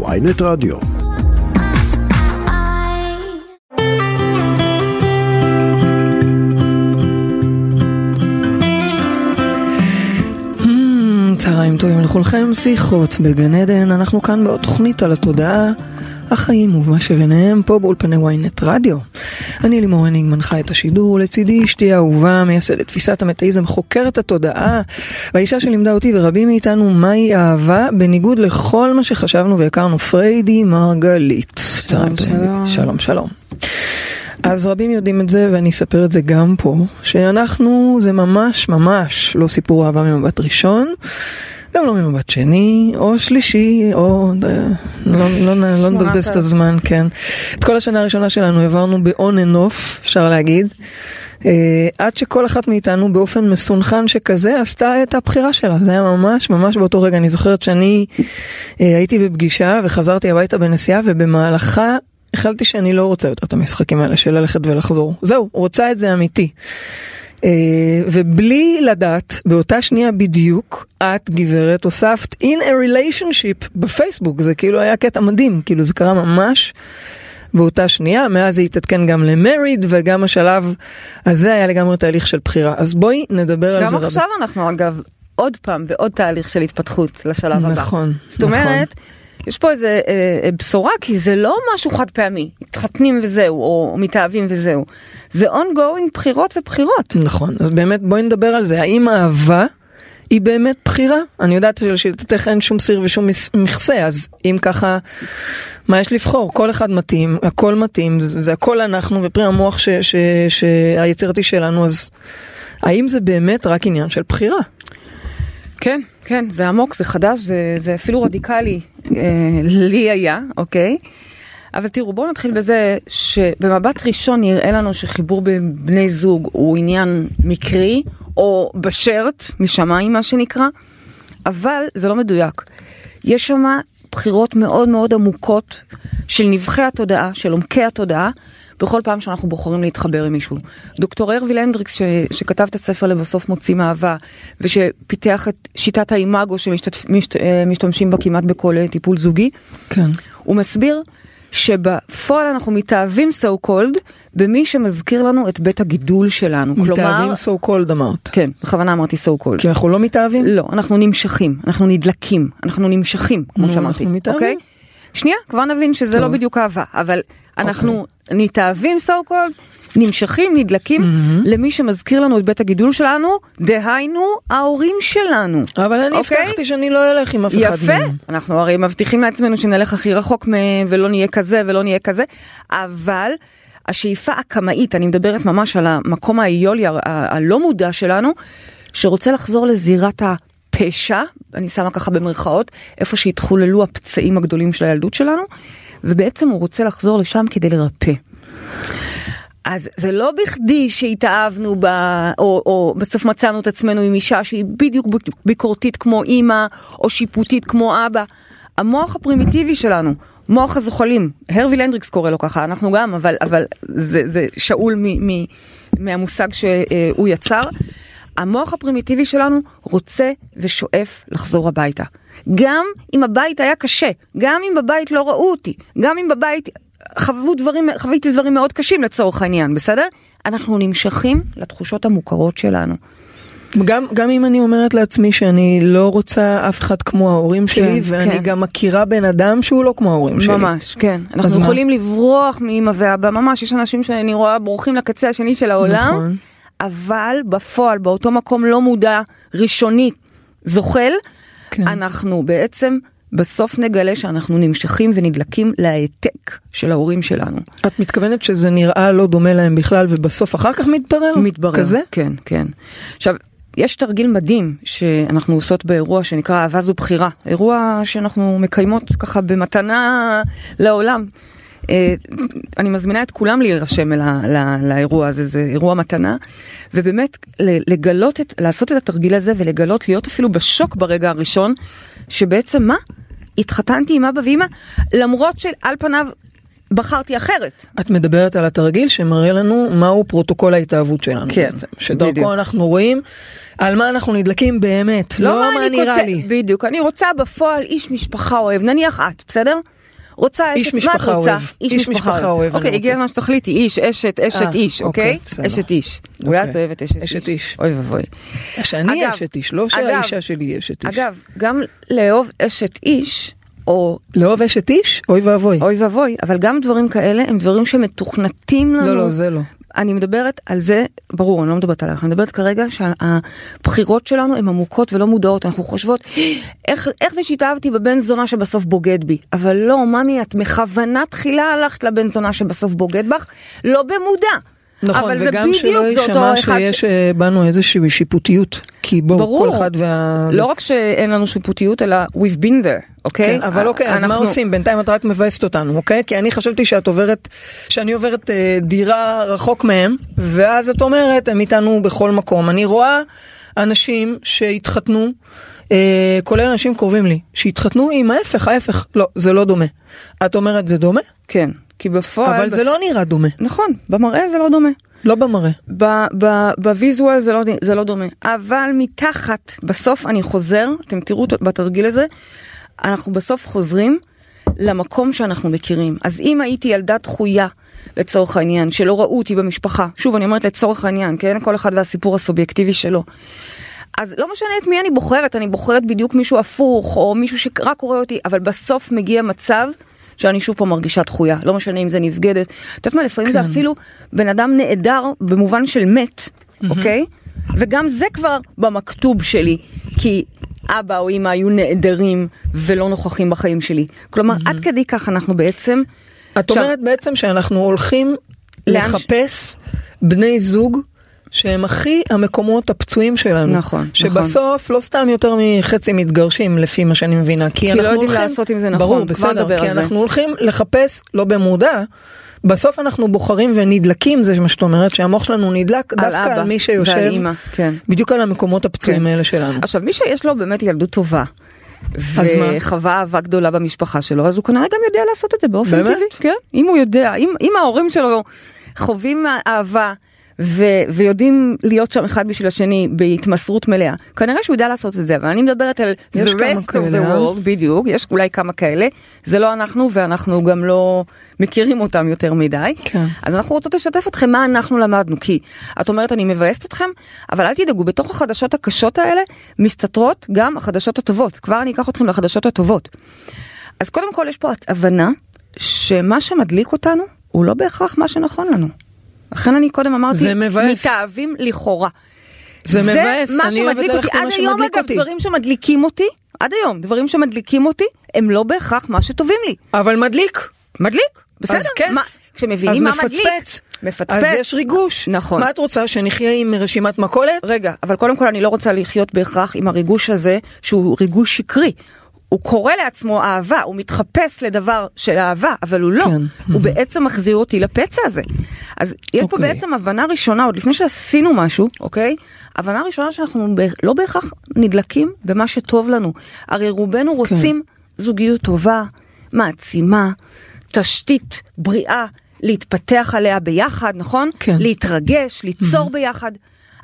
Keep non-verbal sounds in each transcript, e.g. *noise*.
ויינט רדיו. צהריים טובים לכולכם, שיחות בגן עדן, אנחנו כאן בעוד תוכנית על התודעה, החיים ומה שביניהם, פה באולפני ynet רדיו. אני לימור הניג מנחה את השידור, לצידי אשתי האהובה, מייסדת תפיסת המטאיזם, חוקרת התודעה, והאישה שלימדה אותי ורבים מאיתנו מהי אהבה, בניגוד לכל מה שחשבנו והכרנו, פריידי מרגלית. שלום שלום. שלום שלום. אז רבים יודעים את זה ואני אספר את זה גם פה, שאנחנו זה ממש ממש לא סיפור אהבה ממבט ראשון, גם לא ממבט שני או שלישי, או לא, לא, לא נבזבז את הזמן, כן. את כל השנה הראשונה שלנו העברנו ב-on and off, אפשר להגיד. Uh, עד שכל אחת מאיתנו באופן מסונכן שכזה עשתה את הבחירה שלה, זה היה ממש ממש באותו רגע, אני זוכרת שאני uh, הייתי בפגישה וחזרתי הביתה בנסיעה ובמהלכה החלטתי שאני לא רוצה יותר את המשחקים האלה של ללכת ולחזור. זהו, רוצה את זה אמיתי. Uh, ובלי לדעת, באותה שנייה בדיוק, את גברת הוספת in a relationship בפייסבוק, זה כאילו היה קטע מדהים, כאילו זה קרה ממש באותה שנייה, מאז זה התעדכן גם למריד, וגם השלב הזה היה לגמרי תהליך של בחירה. אז בואי נדבר על זה. גם עכשיו אנחנו אגב עוד פעם בעוד תהליך של התפתחות לשלב הבא. נכון, זאת אומרת, יש פה איזה אה, אה, בשורה כי זה לא משהו חד פעמי, מתחתנים וזהו, או מתאהבים וזהו. זה ongoing בחירות ובחירות. נכון, אז באמת בואי נדבר על זה. האם אהבה היא באמת בחירה? אני יודעת שלשיטתך אין שום סיר ושום מכסה, אז אם ככה, מה יש לבחור? כל אחד מתאים, הכל מתאים, זה, זה הכל אנחנו ופרי המוח שהיצירתי שלנו, אז האם זה באמת רק עניין של בחירה? כן, כן, זה עמוק, זה חדש, זה, זה אפילו רדיקלי, אה, לי היה, אוקיי? אבל תראו, בואו נתחיל בזה שבמבט ראשון נראה לנו שחיבור בין בני זוג הוא עניין מקרי, או בשרט, משמיים מה שנקרא, אבל זה לא מדויק. יש שם בחירות מאוד מאוד עמוקות של נבחי התודעה, של עומקי התודעה, בכל פעם שאנחנו בוחרים להתחבר עם מישהו. דוקטור ארוויל הנדריקס ש, שכתב את הספר לבסוף מוצאים אהבה ושפיתח את שיטת האימאגו שמשתמשים בה כמעט בכל טיפול זוגי, כן. הוא מסביר שבפועל אנחנו מתאהבים so called במי שמזכיר לנו את בית הגידול שלנו. מתאהבים so called אמרת. כן, בכוונה אמרתי so called. כי אנחנו לא מתאהבים? לא, אנחנו נמשכים, אנחנו נדלקים, אנחנו נמשכים, כמו שאמרתי. אנחנו מתאהבים? אוקיי? שנייה, כבר נבין שזה טוב. לא בדיוק אהבה, אבל אנחנו אוקיי. נתאהבים so called, נמשכים, נדלקים מהמם. למי שמזכיר לנו את בית הגידול שלנו, דהיינו ההורים שלנו. אבל אני אוקיי? הבטחתי שאני לא אלך עם אף אחד יפה, מהם. אנחנו הרי מבטיחים לעצמנו שנלך הכי רחוק מהם ולא נהיה כזה ולא נהיה כזה, אבל השאיפה הקמאית, אני מדברת ממש על המקום האיולי ה- ה- הלא מודע שלנו, שרוצה לחזור לזירת הפשע, אני שמה ככה במרכאות, איפה שהתחוללו הפצעים הגדולים של הילדות שלנו, ובעצם הוא רוצה לחזור לשם כדי לרפא. אז זה לא בכדי שהתאהבנו בה, או, או בסוף מצאנו את עצמנו עם אישה שהיא בדיוק ביקורתית כמו אימא, או שיפוטית כמו אבא. המוח הפרימיטיבי שלנו, מוח הזוחלים, הארוויל הנדריקס קורא לו ככה, אנחנו גם, אבל, אבל זה, זה שאול מ, מ, מהמושג שהוא יצר. המוח הפרימיטיבי שלנו רוצה ושואף לחזור הביתה. גם אם הבית היה קשה, גם אם בבית לא ראו אותי, גם אם בבית חוו דברים, חוויתי דברים מאוד קשים לצורך העניין, בסדר? אנחנו נמשכים לתחושות המוכרות שלנו. גם, גם אם אני אומרת לעצמי שאני לא רוצה אף אחד כמו ההורים שלי, ואני כן. גם מכירה בן אדם שהוא לא כמו ההורים שלי. ממש, כן. אנחנו מה? יכולים לברוח מאמא ואבא, ממש, יש אנשים שאני רואה בורחים לקצה השני של העולם, נכון. אבל בפועל, באותו מקום לא מודע, ראשוני, זוחל, כן. אנחנו בעצם בסוף נגלה שאנחנו נמשכים ונדלקים להעתק של ההורים שלנו. את מתכוונת שזה נראה לא דומה להם בכלל, ובסוף אחר כך מתברר? מתברר. כזה? כן, כן. עכשיו, יש תרגיל מדהים שאנחנו עושות באירוע שנקרא אהבה זו בחירה. אירוע שאנחנו מקיימות ככה במתנה לעולם. אה, אני מזמינה את כולם להירשם אל ה- ל- לאירוע הזה, זה אירוע מתנה, ובאמת לגלות, את, לעשות את התרגיל הזה ולגלות, להיות אפילו בשוק ברגע הראשון, שבעצם מה? התחתנתי עם אבא ואמא, למרות שעל פניו בחרתי אחרת. את מדברת על התרגיל שמראה לנו מהו פרוטוקול ההתאהבות שלנו כן, בעצם. שדרכו בדיוק. אנחנו רואים על מה אנחנו נדלקים באמת, לא, מה אני נראה כותב- לי. בדיוק, אני רוצה בפועל איש משפחה אוהב, נניח את, בסדר? רוצה איש אשת, משפחה מה את רוצה? אוהב. איש משפחה אוהב, אוקיי, הגיע. הזמן שתחליטי, איש, אשת, אשת אה, איש, אוקיי, אוקיי? בסדר. אשת איש. אולי את אוקיי. אוהבת אשת איש. איש. אוי ואבוי. שאני אגב, אשת איש, לא שהאישה שלי אשת איש. אגב, גם לאהוב אשת איש, או לאהוב אשת איש? אוי ואבוי. אוי ואבוי, אבל גם דברים כאלה הם דברים שמתוכנתים לנו. לא, לא, זה לא. אני מדברת על זה, ברור, אני לא מדברת עליך, אני מדברת כרגע שהבחירות שלנו הן עמוקות ולא מודעות, אנחנו חושבות, איך, איך זה שהתאהבתי בבן זונה שבסוף בוגד בי? אבל לא, ממי, את בכוונה תחילה הלכת לבן זונה שבסוף בוגד בך, לא במודע. נכון, אבל זה וגם בדיוק שלא זה אותו יישמע אחד שיש אה, בנו איזושהי שיפוטיות. כי בואו, ברור. כל אחד וה... לא רק שאין לנו שיפוטיות, אלא we've been there, אוקיי? כן, אבל אוקיי, אז מה עושים? בינתיים את רק מבאסת אותנו, אוקיי? כי אני חשבתי שאת עוברת, שאני עוברת אה, דירה רחוק מהם, ואז את אומרת, הם איתנו בכל מקום. אני רואה אנשים שהתחתנו, אה, כולל אנשים קרובים לי, שהתחתנו עם ההפך, ההפך. לא, זה לא דומה. את אומרת זה דומה, כן, כי בפועל... אבל זה בס- לא נראה דומה. נכון, במראה זה לא דומה. לא במראה. ב- ב- בוויזואל זה לא, זה לא דומה, אבל מתחת, בסוף אני חוזר, אתם תראו בתרגיל הזה, אנחנו בסוף חוזרים למקום שאנחנו מכירים. אז אם הייתי ילדה דחויה, לצורך העניין, שלא ראו אותי במשפחה, שוב אני אומרת לצורך העניין, כן? כל אחד והסיפור הסובייקטיבי שלו. אז לא משנה את מי אני בוחרת, אני בוחרת בדיוק מישהו הפוך, או מישהו שרק רואה אותי, אבל בסוף מגיע מצב שאני שוב פה מרגישה דחויה, לא משנה אם זה נבגדת. את יודעת מה, לפעמים כן. זה אפילו בן אדם נעדר במובן של מת, אוקיי? וגם זה כבר במכתוב שלי, כי אבא או אמא היו נעדרים ולא נוכחים בחיים שלי. כלומר, עד כדי כך אנחנו בעצם... את עכשיו- אומרת בעצם שאנחנו הולכים לאן לחפש בני זוג שהם הכי המקומות הפצועים שלנו. נכון, שבסוף לא סתם יותר מחצי מתגרשים לפי מה שאני מבינה. כי, לא אנחנו יודעים הולכים, לעשות עם זה נכון, ברור, בסדר, כי על זה. אנחנו הולכים לחפש לא במודע. בסוף אנחנו בוחרים ונדלקים זה מה שאת אומרת שהמוח שלנו נדלק על דווקא אבא על מי שיושב ועל אמא, כן. בדיוק על המקומות הפצועים כן. האלה שלנו. עכשיו מי שיש לו באמת ילדות טובה. וחווה אהבה גדולה במשפחה שלו אז הוא כנראה גם יודע לעשות את זה באופן באמת? טבעי, כן? אם הוא יודע, אם, אם ההורים שלו חווים אהבה ו, ויודעים להיות שם אחד בשביל השני בהתמסרות מלאה, כנראה שהוא יודע לעשות את זה, אבל אני מדברת על the rest of the אה? world, בדיוק, יש אולי כמה כאלה, זה לא אנחנו ואנחנו גם לא מכירים אותם יותר מדי, כן. אז אנחנו רוצות לשתף אתכם מה אנחנו למדנו, כי את אומרת אני מבאסת אתכם, אבל אל תדאגו, בתוך החדשות הקשות האלה מסתתרות גם החדשות הטובות, כבר אני אקח אתכם לחדשות הטובות. אז קודם כל יש פה הבנה שמה שמדליק אותנו הוא לא בהכרח מה שנכון לנו. לכן אני קודם אמרתי, זה מבאס. מתאהבים לכאורה. זה מבאס, מה אני אוהבת אותי, ללכת עם עד מה היום שמדליק אגב, אותי. דברים שמדליקים אותי, עד היום, דברים שמדליקים אותי, הם לא בהכרח מה שטובים לי. אבל מדליק. מדליק, בסדר. אז כיף. מה, כשמבינים אז מה מפצפץ. מדליק. מפצפץ. אז יש ריגוש. נכון. מה את רוצה, שנחיה עם רשימת מכולת? רגע, אבל קודם כל אני לא רוצה לחיות בהכרח עם הריגוש הזה, שהוא ריגוש שקרי. הוא קורא לעצמו אהבה, הוא מתחפש לדבר של אהבה, אבל הוא לא. כן. הוא בעצם מחזיר אותי לפצע הזה. אז יש פה אוקיי. בעצם הבנה ראשונה, עוד לפני שעשינו משהו, אוקיי? הבנה ראשונה שאנחנו ב- לא בהכרח נדלקים במה שטוב לנו. הרי רובנו רוצים זוגיות טובה, מעצימה, תשתית בריאה, להתפתח עליה ביחד, נכון? כן. להתרגש, ליצור ביחד.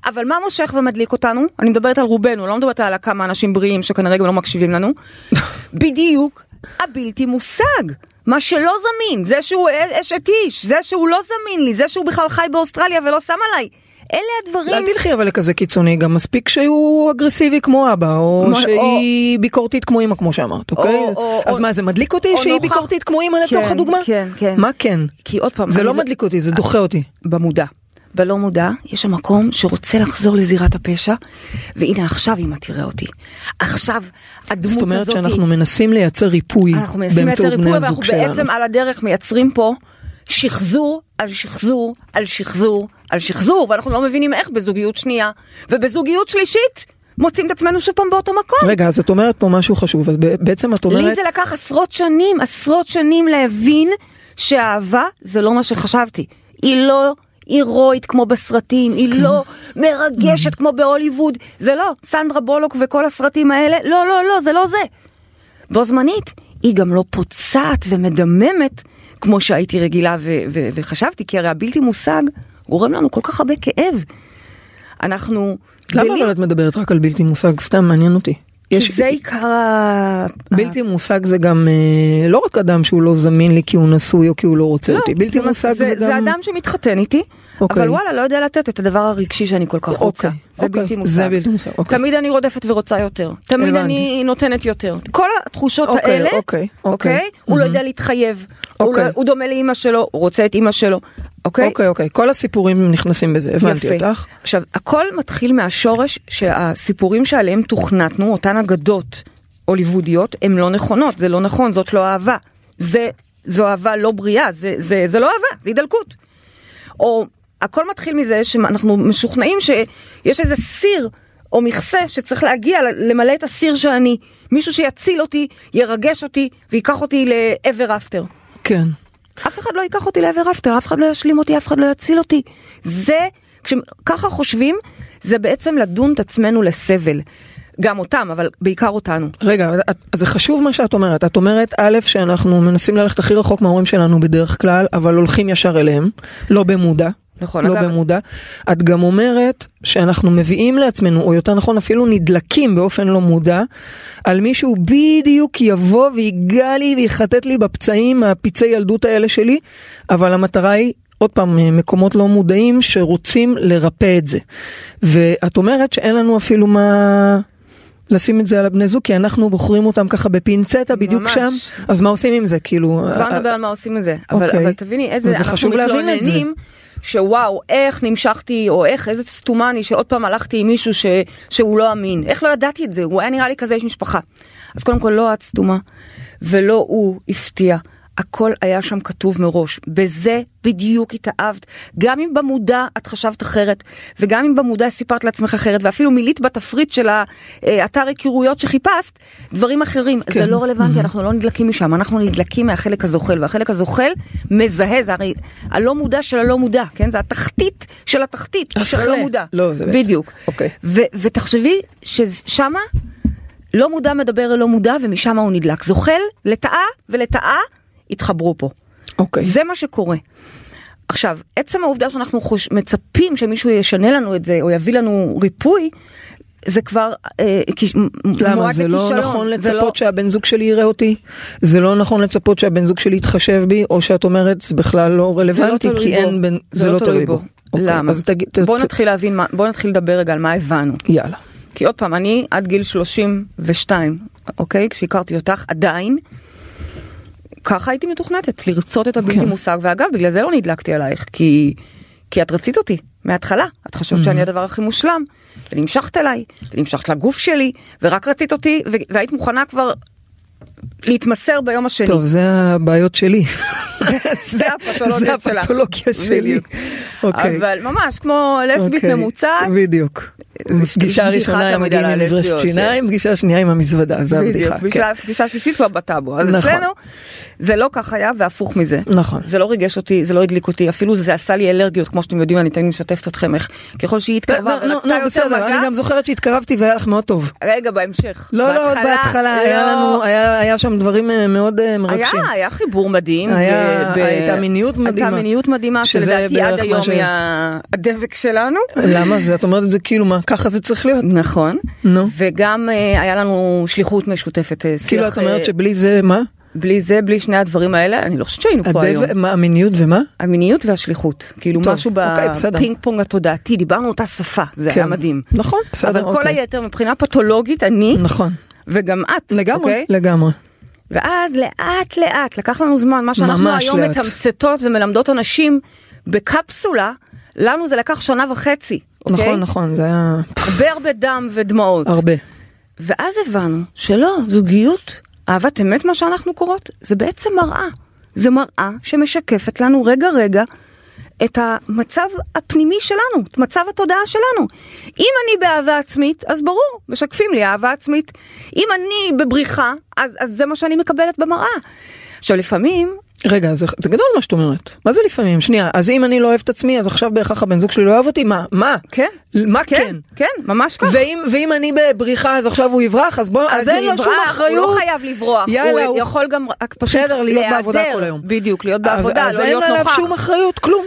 אבל מה מושך ומדליק אותנו? אני מדברת על רובנו, לא מדברת על כמה אנשים בריאים שכנראה גם לא מקשיבים לנו. *laughs* בדיוק הבלתי מושג. מה שלא זמין, זה שהוא אשת איש, זה שהוא לא זמין לי, זה שהוא בכלל חי באוסטרליה ולא שם עליי. אלה הדברים. אל תלכי אבל לכזה קיצוני, גם מספיק שהוא אגרסיבי כמו אבא, או מה- שהיא ביקורתית כמו אמא כמו שאמרת, אוקיי? או- אז או- מה, זה מדליק אותי או שהיא נוכח- ביקורתית כמו אמא לצורך כן, הדוגמה? כן, כן. מה כן? כי עוד פעם, זה אני לא מדליק אותי, זה דוחה אותי. במודע. בלא מודע, יש שם מקום שרוצה לחזור לזירת הפשע, והנה עכשיו אמא תראה אותי. עכשיו הדמות זאת אומרת הזאת... שאנחנו מנסים לייצר ריפוי אנחנו מנסים לייצר ריפוי, ואנחנו בעצם שלנו. על הדרך מייצרים פה שחזור על שחזור על שחזור על שחזור, ואנחנו לא מבינים איך בזוגיות שנייה, ובזוגיות שלישית מוצאים את עצמנו שוב פעם באותו מקום. רגע, אז את אומרת פה משהו חשוב, אז בעצם את לי אומרת... זה לקח עשרות שנים, עשרות שנים להבין שאהבה זה לא מה שחשבתי. היא לא הירואית כמו בסרטים, היא לא מרגשת כמו בהוליווד, זה לא, סנדרה בולוק וכל הסרטים האלה, לא, לא, לא, זה לא זה. בו זמנית, היא גם לא פוצעת ומדממת כמו שהייתי רגילה ו- ו- וחשבתי, כי הרי הבלתי מושג גורם לנו כל כך הרבה כאב. אנחנו... למה אבל את מדברת רק על בלתי מושג? סתם מעניין אותי. יש זה עיקר ה... בלתי מושג זה גם אה, לא רק אדם שהוא לא זמין לי כי הוא נשוי או כי הוא לא רוצה לא, אותי. בלתי זה, מושג זה, זה, גם... זה אדם שמתחתן איתי, אוקיי. אבל וואלה, לא יודע לתת את הדבר הרגשי שאני כל כך רוצה. אוקיי, זה אוקיי, בלתי מושג. זה בלתי מושג, אוקיי. תמיד אני רודפת ורוצה יותר. תמיד הבנתי. אני נותנת יותר. כל התחושות אוקיי, האלה, אוקיי, אוקיי? אוקיי. הוא לא. יודע להתחייב. הוא אוקיי. לא- הוא דומה לאימא שלו, הוא רוצה את אימא שלו, אוקיי? אוקיי, אוקיי, כל הסיפורים נכנסים בזה, הבנתי יפה. אותך. עכשיו, הכל מתחיל מהשורש שהסיפורים שעליהם תוכנתנו, אותן אגדות הוליוודיות, הן לא נכונות, זה לא נכון, זאת לא אהבה. זה, זו אהבה לא בריאה, זה, זה, זה לא אהבה, זה הידלקות. או הכל מתחיל מזה שאנחנו משוכנעים שיש איזה סיר או מכסה שצריך להגיע למלא את הסיר שאני. מישהו שיציל אותי, ירגש אותי ויקח אותי לעבר אפטר. כן. אף אחד לא ייקח אותי לעבר אפטר, אף אחד לא ישלים אותי, אף אחד לא יציל אותי. זה, כשככה חושבים, זה בעצם לדון את עצמנו לסבל. גם אותם, אבל בעיקר אותנו. רגע, אז זה חשוב מה שאת אומרת. את אומרת, א', שאנחנו מנסים ללכת הכי רחוק מההורים שלנו בדרך כלל, אבל הולכים ישר אליהם, לא במודע. נכון, לא אגב- במודע. את גם אומרת שאנחנו מביאים לעצמנו, או יותר נכון אפילו נדלקים באופן לא מודע, על מישהו בדיוק יבוא ויגע לי ויחטט לי בפצעים, הפצעי ילדות האלה שלי, אבל המטרה היא עוד פעם, מקומות לא מודעים שרוצים לרפא את זה. ואת אומרת שאין לנו אפילו מה לשים את זה על הבני זוג, כי אנחנו בוחרים אותם ככה בפינצטה בדיוק ממש. שם, אז מה עושים עם זה? כאילו... כבר אה, נדבר על מה עושים עם זה. אבל, אוקיי. אבל תביני איזה, אנחנו. מתלוננים שוואו, איך נמשכתי, או איך, איזה סתומה אני, שעוד פעם הלכתי עם מישהו ש, שהוא לא אמין. איך לא ידעתי את זה? הוא היה נראה לי כזה איש משפחה. אז קודם כל לא את סתומה, ולא הוא הפתיע. הכל היה שם כתוב מראש, בזה בדיוק התאהבת. גם אם במודע את חשבת אחרת, וגם אם במודע סיפרת לעצמך אחרת, ואפילו מילאת בתפריט של האתר היכרויות שחיפשת, דברים אחרים. כן. זה לא רלוונטי, אנחנו לא נדלקים משם, אנחנו נדלקים מהחלק הזוחל, והחלק הזוחל מזהה, זה הרי הלא מודע של הלא מודע, כן? זה התחתית של התחתית של. הלא מודע. לא, זה בעצם. בדיוק. אוקיי. ו- ותחשבי ששמה לא מודע מדבר אל לא מודע, ומשם הוא נדלק. זוחל לטאה ולטאה התחברו פה. אוקיי. זה מה שקורה. עכשיו, עצם העובדה שאנחנו חוש... מצפים שמישהו ישנה לנו את זה, או יביא לנו ריפוי, זה כבר אה, כיש... למה זה לא. נכון זה לצפות לא- שהבן זוג שלי יראה אותי? זה לא נכון לצפות שהבן זוג שלי יתחשב בי, או שאת אומרת זה בכלל לא רלוונטי תלוי כי. אין בן... זה לא תלוי בו. אוקיי, למה? אז תגיד... בוא ת- נתחיל להבין, מה- בוא נתחיל לדבר רגע על מה הבנו. יאללה. כי עוד פעם, אני עד גיל 32, אוקיי? כשהכרתי אותך, עדיין, ככה הייתי מתוכנתת, לרצות את הבלתי כן. מושג. ואגב, בגלל זה לא נדלקתי עלייך, כי, כי את רצית אותי מההתחלה. את חשבת שאני הדבר הכי מושלם, ונמשכת אליי, ונמשכת לגוף שלי, ורק רצית אותי, ו- והיית מוכנה כבר להתמסר ביום השני. טוב, זה הבעיות שלי. *laughs* זה הפתולוגיה זה. *laughs* הפתולוגיה שלי. אוקיי. אבל ממש כמו לסבית אוקיי, ממוצעת, בדיוק. פגישה ראשונה עם הלסביות, שיניים, פגישה שנייה עם המזוודה, זה הבדיחה. כן. פגישה- פגישה שלישית כבר בטאבו. אז נכון. אצלנו זה לא כך היה והפוך מזה. נכון. זה לא ריגש אותי, זה לא הדליק אותי, אפילו זה עשה לי אלרגיות, כמו שאתם יודעים, אני תמיד משתפת אתכם איך ככל שהיא התקרבה נו, נו, ורצתה יותר בסדר, אני מגע, גם זוכרת שהתקרבתי והיה לך מאוד טוב. רגע בהמשך. לא, לא, בהתחלה היה לא. לנו, היה היה שם דברים אה, מאוד אה, מרגשים. היה, היה חיבור מדהים. היה- ב- הייתה מיניות מדהימה. הייתה מיניות מדהימה, שלדעתי עד היום היא הדבק שלנו. למה? זה, את אומרת את זה כאילו מה, ככה זה צריך להיות? נכון. נו. וגם אה, היה לנו שליחות משותפת. כאילו את אומרת שבלי זה מה? בלי זה, בלי שני הדברים האלה, אני לא חושבת שהיינו פה היום. מה, המיניות ומה? המיניות והשליחות, כאילו טוב, משהו אוקיי. בפינג פונג התודעתי, דיברנו אותה שפה, זה כן. היה מדהים. נכון, בסדר, אבל כל אוקיי. היתר מבחינה פתולוגית אני נכון, וגם את, לגמרי, אוקיי? לגמרי. ואז לאט לאט לקח לנו זמן, מה שאנחנו היום לאט. מתמצתות ומלמדות אנשים בקפסולה, לנו זה לקח שנה וחצי, אוקיי? נכון, נכון, זה היה הרבה הרבה דם ודמעות. הרבה. ואז הבנו שלא, זוגיות, אהבת אמת מה שאנחנו קוראות, זה בעצם מראה. זה מראה שמשקפת לנו רגע רגע את המצב הפנימי שלנו, את מצב התודעה שלנו. אם אני באהבה עצמית, אז ברור, משקפים לי אהבה עצמית. אם אני בבריחה, אז, אז זה מה שאני מקבלת במראה. עכשיו לפעמים רגע, זה, זה גדול מה שאת אומרת. מה זה לפעמים? שנייה, אז אם אני לא אוהב את עצמי, אז עכשיו בהכרח הבן זוג שלי לא אוהב אותי? מה? מה? כן. מה כן? כן, כן, ממש ככה. ואם, ואם אני בבריחה אז עכשיו הוא יברח? אז בוא, אז, הוא אין לו שום אחריות. הוא לא חייב לברוח, יאללה, הוא הוא- יכול גם רק פשוט בסדר, להיות. בעבודה כל היום. בדיוק, להיות אז- בעבודה, אז לא אין להיות עליו נוכח. שום אחריות, כלום.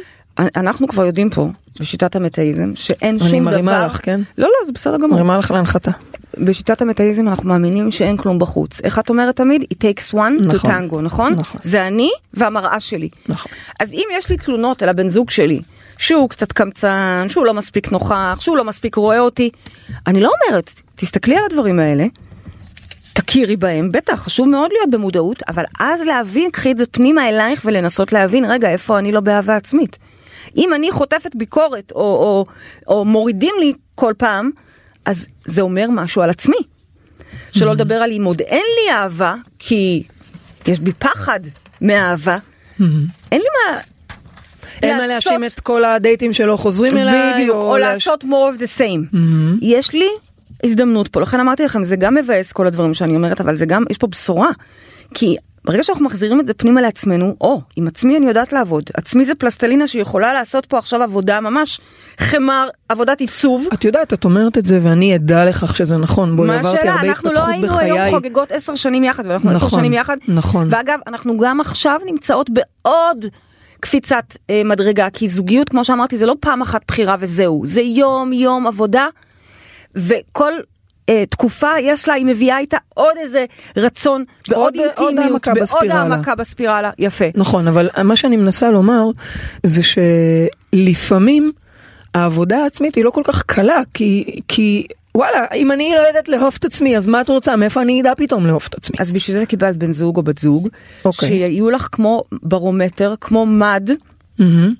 אנחנו כבר יודעים פה, בשיטת המטאיזם, שאין אני שום דבר... מרימה לך, כן? לא, לא, זה בסדר גמור. מרימה לך להנחתה. בשיטת המטאיזם אנחנו מאמינים שאין כלום בחוץ. איך את אומרת תמיד? It takes one to נכון. tango, נכון? נכון. זה אני והמראה שלי. נכון. אז אם יש לי תלונות על הבן זוג שלי, שהוא קצת קמצן, שהוא לא מספיק נוכח, שהוא לא מספיק רואה אותי, אני לא אומרת, תסתכלי על הדברים האלה, תכירי בהם, בטח, חשוב מאוד להיות במודעות, אבל אז להבין, קחי את זה פנימה אלייך ולנסות להבין, רגע, איפה אני לא באהבה עצמית. אם אני חוטפת ביקורת, או, או, או מורידים לי כל פעם, אז זה אומר משהו על עצמי. שלא לדבר על אם עוד אין לי אהבה, כי יש בי פחד מהאהבה, אין לי מה... אין מה להאשים את כל הדייטים שלא חוזרים אליי, בדיוק, או להש- לעשות more of the same. יש לי הזדמנות פה, לכן אמרתי לכם, זה גם מבאס כל הדברים שאני אומרת, אבל זה גם, יש פה בשורה. כי ברגע שאנחנו מחזירים את זה פנימה לעצמנו, או, עם עצמי אני יודעת לעבוד. עצמי זה פלסטלינה שיכולה לעשות פה עכשיו עבודה ממש חמר, עבודת עיצוב. את יודעת, את אומרת את זה ואני עדה לכך שזה נכון, בואי מה עברתי השאלה? הרבה אנחנו לא התפתחות היינו היום בחיי. חוגגות עשר שנים יחד, ואנחנו עשר נכון, שנים יחד. נכון. ואגב, אנחנו גם עכשיו נמצאות בעוד קפיצת אה, מדרגה, כי זוגיות, כמו שאמרתי, זה לא פעם אחת בחירה וזהו, זה יום יום עבודה, וכל... אה, תקופה יש לה, היא מביאה איתה עוד איזה רצון, בעוד עוד- עוד אינטימיות, העמקה בספירלה. העמקה בספירלה, יפה. נכון, אבל מה שאני מנסה לומר זה שלפעמים העבודה העצמית היא לא כל כך קלה, כי, כי וואלה, אם אני לא יודעת לאהוב את עצמי, אז מה את רוצה? מאיפה אני אדע פתאום לאהוב את עצמי? אז בשביל זה קיבלת בן זוג או בת זוג, אוקיי. שיהיו לך כמו ברומטר, כמו מד, מהמם.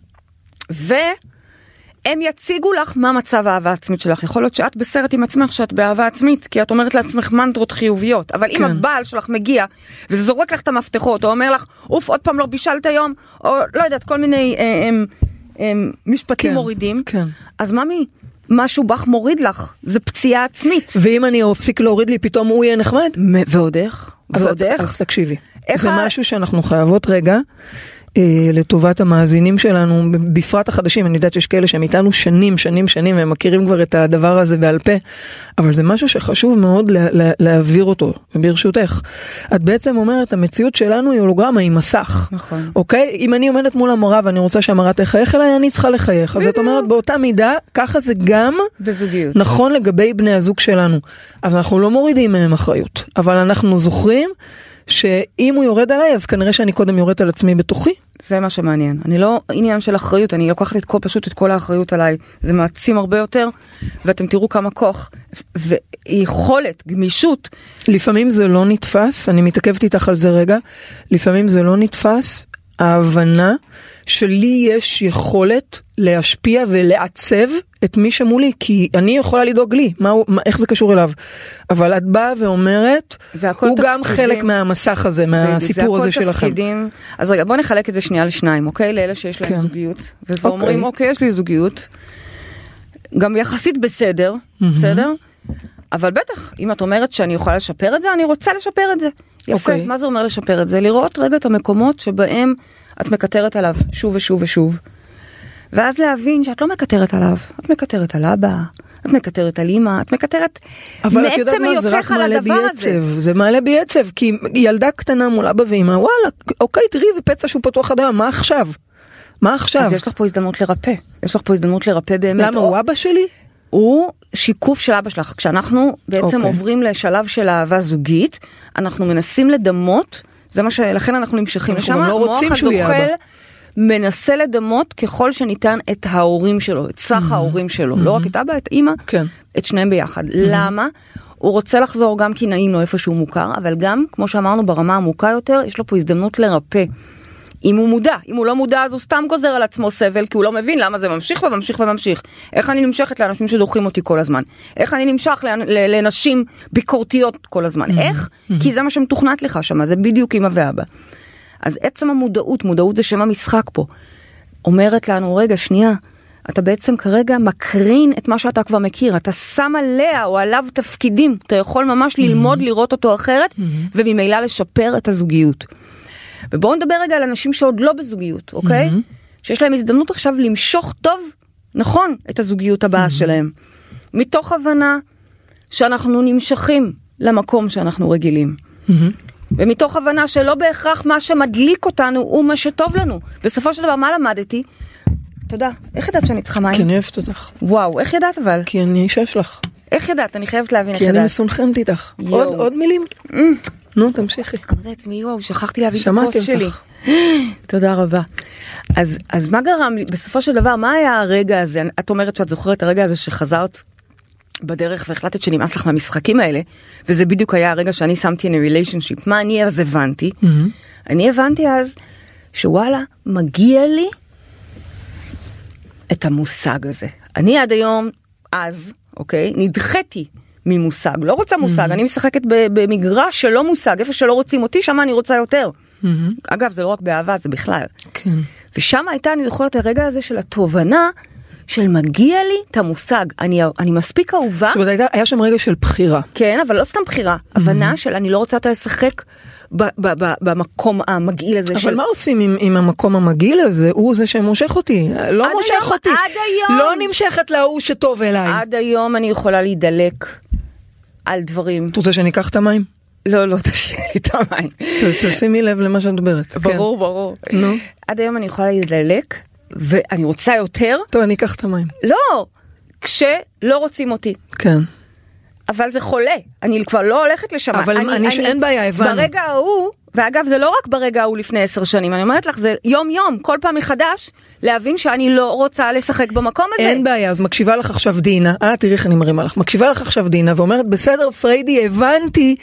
והם יציגו לך מה מצב האהבה העצמית שלך. יכול להיות שאת בסרט עם עצמך שאת באהבה עצמית, כי את אומרת לעצמך מנטרות חיוביות, אבל אם כן. הבעל שלך מגיע וזה זורק לך את המפתחות, או אומר לך, אוף, עוד פעם לא בישלת היום, או לא יודעת, כל מיני אה, הם, הם, משפטים כן, מורידים, כן. אז ממי, משהו בך מוריד לך, זה פציעה עצמית. ואם אני אפסיק להוריד לי, פתאום הוא יהיה נחמד? ועוד איך? ועוד איך? אז תקשיבי, זה ה- משהו שאנחנו חייבות רגע. אה, לטובת המאזינים שלנו, בפרט החדשים, אני יודעת שיש כאלה שהם איתנו שנים, שנים, שנים, והם מכירים כבר את הדבר הזה בעל פה, אבל זה משהו שחשוב מאוד לה, לה, להעביר אותו, וברשותך. את בעצם אומרת, המציאות שלנו היא הולוגרמה, היא מסך. נכון. אוקיי? אם אני עומדת מול המראה ואני רוצה שהמראה תחייך אליי, אני צריכה לחייך. אז את אומרת, באותה מידה, ככה זה גם בזוגיות. נכון לגבי בני הזוג שלנו. אז אנחנו לא מורידים מהם אחריות, אבל אנחנו זוכרים שאם הוא יורד עליי, אז כנראה שאני קודם יורדת על עצמי בתוכי. זה מה שמעניין. אני לא עניין של אחריות, אני לוקחת את כל, פשוט את כל האחריות עליי. זה מעצים הרבה יותר, ואתם תראו כמה כוח ויכולת, גמישות. לפעמים זה לא נתפס, אני מתעכבת איתך על זה רגע, לפעמים זה לא נתפס, ההבנה שלי יש יכולת להשפיע ולעצב את מי שמולי, כי אני יכולה לדאוג לי, מה, הוא- מה, איך זה קשור אליו. אבל את באה ואומרת, הוא גם תפקידים. חלק מהמסך הזה, מהסיפור הזה זה הכל שלכם. תפקידים. אז רגע, בוא נחלק את זה שנייה לשניים, אוקיי? לאלה שיש להם כן. זוגיות. אוקיי. ואומרים, אוקיי, יש לי זוגיות. גם יחסית בסדר, בסדר? אבל בטח, אם את אומרת שאני יכולה לשפר את זה, אני רוצה לשפר את זה. יפה, אוקיי. מה זה אומר לשפר את זה? לראות רגע את המקומות שבהם את מקטרת עליו שוב ושוב ושוב. ואז להבין שאת לא מקטרת עליו, את מקטרת על אבא, את מקטרת על אימא, את מקטרת אבל את יודעת מה, זה רק מעלה בי. עצב, זה מעלה בי עצב, כי ילדה קטנה מול אבא ואמא, וואלה, אוקיי, תראי איזה פצע שהוא פתוח עד היום, מה עכשיו? מה עכשיו? אז יש לך פה הזדמנות לרפא, יש לך פה הזדמנות לרפא באמת. למה, או- הוא אבא שלי? הוא שיקוף של אבא שלך. כשאנחנו בעצם אוקיי. עוברים לשלב של אהבה זוגית, אנחנו מנסים לדמות, זה מה שלכן אנחנו נמשכים אנחנו לשם, גם לא רוצים שהוא יהיה אבא. מנסה לדמות ככל שניתן את ההורים שלו, את סך ההורים שלו, לא רק את אבא, את אימא, כן. את שניהם ביחד. למה? הוא רוצה לחזור גם כי נעים לו איפה שהוא מוכר, אבל גם, כמו שאמרנו, ברמה עמוקה יותר, יש לו פה הזדמנות לרפא. אם הוא מודע, אם הוא לא מודע אז הוא סתם גוזר על עצמו סבל כי הוא לא מבין למה זה ממשיך וממשיך וממשיך. איך אני נמשכת לאנשים שדוחים אותי כל הזמן? איך אני נמשך לנשים ביקורתיות כל הזמן? איך? כי זה מה שמתוכנת לך שם, זה בדיוק אמא ואבא. אז עצם המודעות, מודעות זה שם המשחק פה, אומרת לנו, רגע, שנייה, אתה בעצם כרגע מקרין את מה שאתה כבר מכיר, אתה שם עליה או עליו תפקידים, אתה יכול ממש ללמוד לראות אותו אחרת, וממילא לשפר את הזוגיות. ובואו נדבר רגע על אנשים שעוד לא בזוגיות, אוקיי? שיש להם הזדמנות עכשיו למשוך טוב, נכון, את הזוגיות הבאה שלהם. מתוך הבנה שאנחנו נמשכים למקום שאנחנו רגילים. ומתוך הבנה שלא בהכרח מה שמדליק אותנו הוא מה שטוב לנו. בסופו של דבר, מה למדתי? תודה. איך ידעת שאני צריכה מים? כי אני אוהבת אותך. וואו, איך ידעת אבל? כי אני אישה שלך. איך ידעת? אני חייבת להבין איך כי אני ידעת. מסונכרנת איתך. עוד עוד מילים? נו, תמשיכי. אמרי עצמי, יואו, שכחתי להביא את שמעתי הכוס שלי. תודה רבה. אז, אז מה גרם לי, בסופו של דבר, מה היה הרגע הזה? את אומרת שאת זוכרת את הרגע הזה שחזרת בדרך והחלטת שנמאס לך מהמשחקים האלה, וזה בדיוק היה הרגע שאני שמתי in a relationship. מה אני אז הבנתי? אני הבנתי אז שוואלה, מגיע לי את המושג הזה. אני עד היום, אז, אוקיי, נדחיתי ממושג, לא רוצה מושג, אני משחקת במגרש שלא מושג, איפה שלא רוצים אותי, שם אני רוצה יותר. אגב, זה לא רק באהבה, זה בכלל. כן. ושם הייתה, אני זוכרת, הרגע הזה של התובנה של מגיע לי את המושג, אני, אני מספיק אהובה, זאת אומרת, הייתה- היה שם רגע של בחירה. כן, אבל לא סתם בחירה, הבנה של אני לא רוצה יותר לשחק ב- ב- ב- במקום המגעיל הזה של... אבל מה עושים עם, עם המקום המגעיל הזה? הוא זה שמושך אותי. לא מושך היום- אותי. עד היום. לא נמשכת להוא שטוב אליי. עד היום אני יכולה להידלק על דברים. את רוצה שאני אקח את המים? לא, לא, תשאיר לי את המים. תשימי לב למה שאת מדברת. כן. ברור, ברור. נו. עד היום אני יכולה להידלק, ואני רוצה יותר. טוב, אני אקח את המים. לא, כשלא רוצים אותי. כן. אבל זה חולה, אני כבר לא הולכת לשם. אבל אני- אין בעיה, הבנתי. ברגע ההוא, ואגב זה לא רק ברגע ההוא לפני עשר שנים, אני אומרת לך זה יום יום, כל פעם מחדש, להבין שאני לא רוצה לשחק במקום הזה. אין בעיה, אז מקשיבה לך עכשיו דינה, אה, תראי איך אני מרימה לך, מקשיבה לך עכשיו דינה ואומרת, בסדר, פריידי, הבנתי,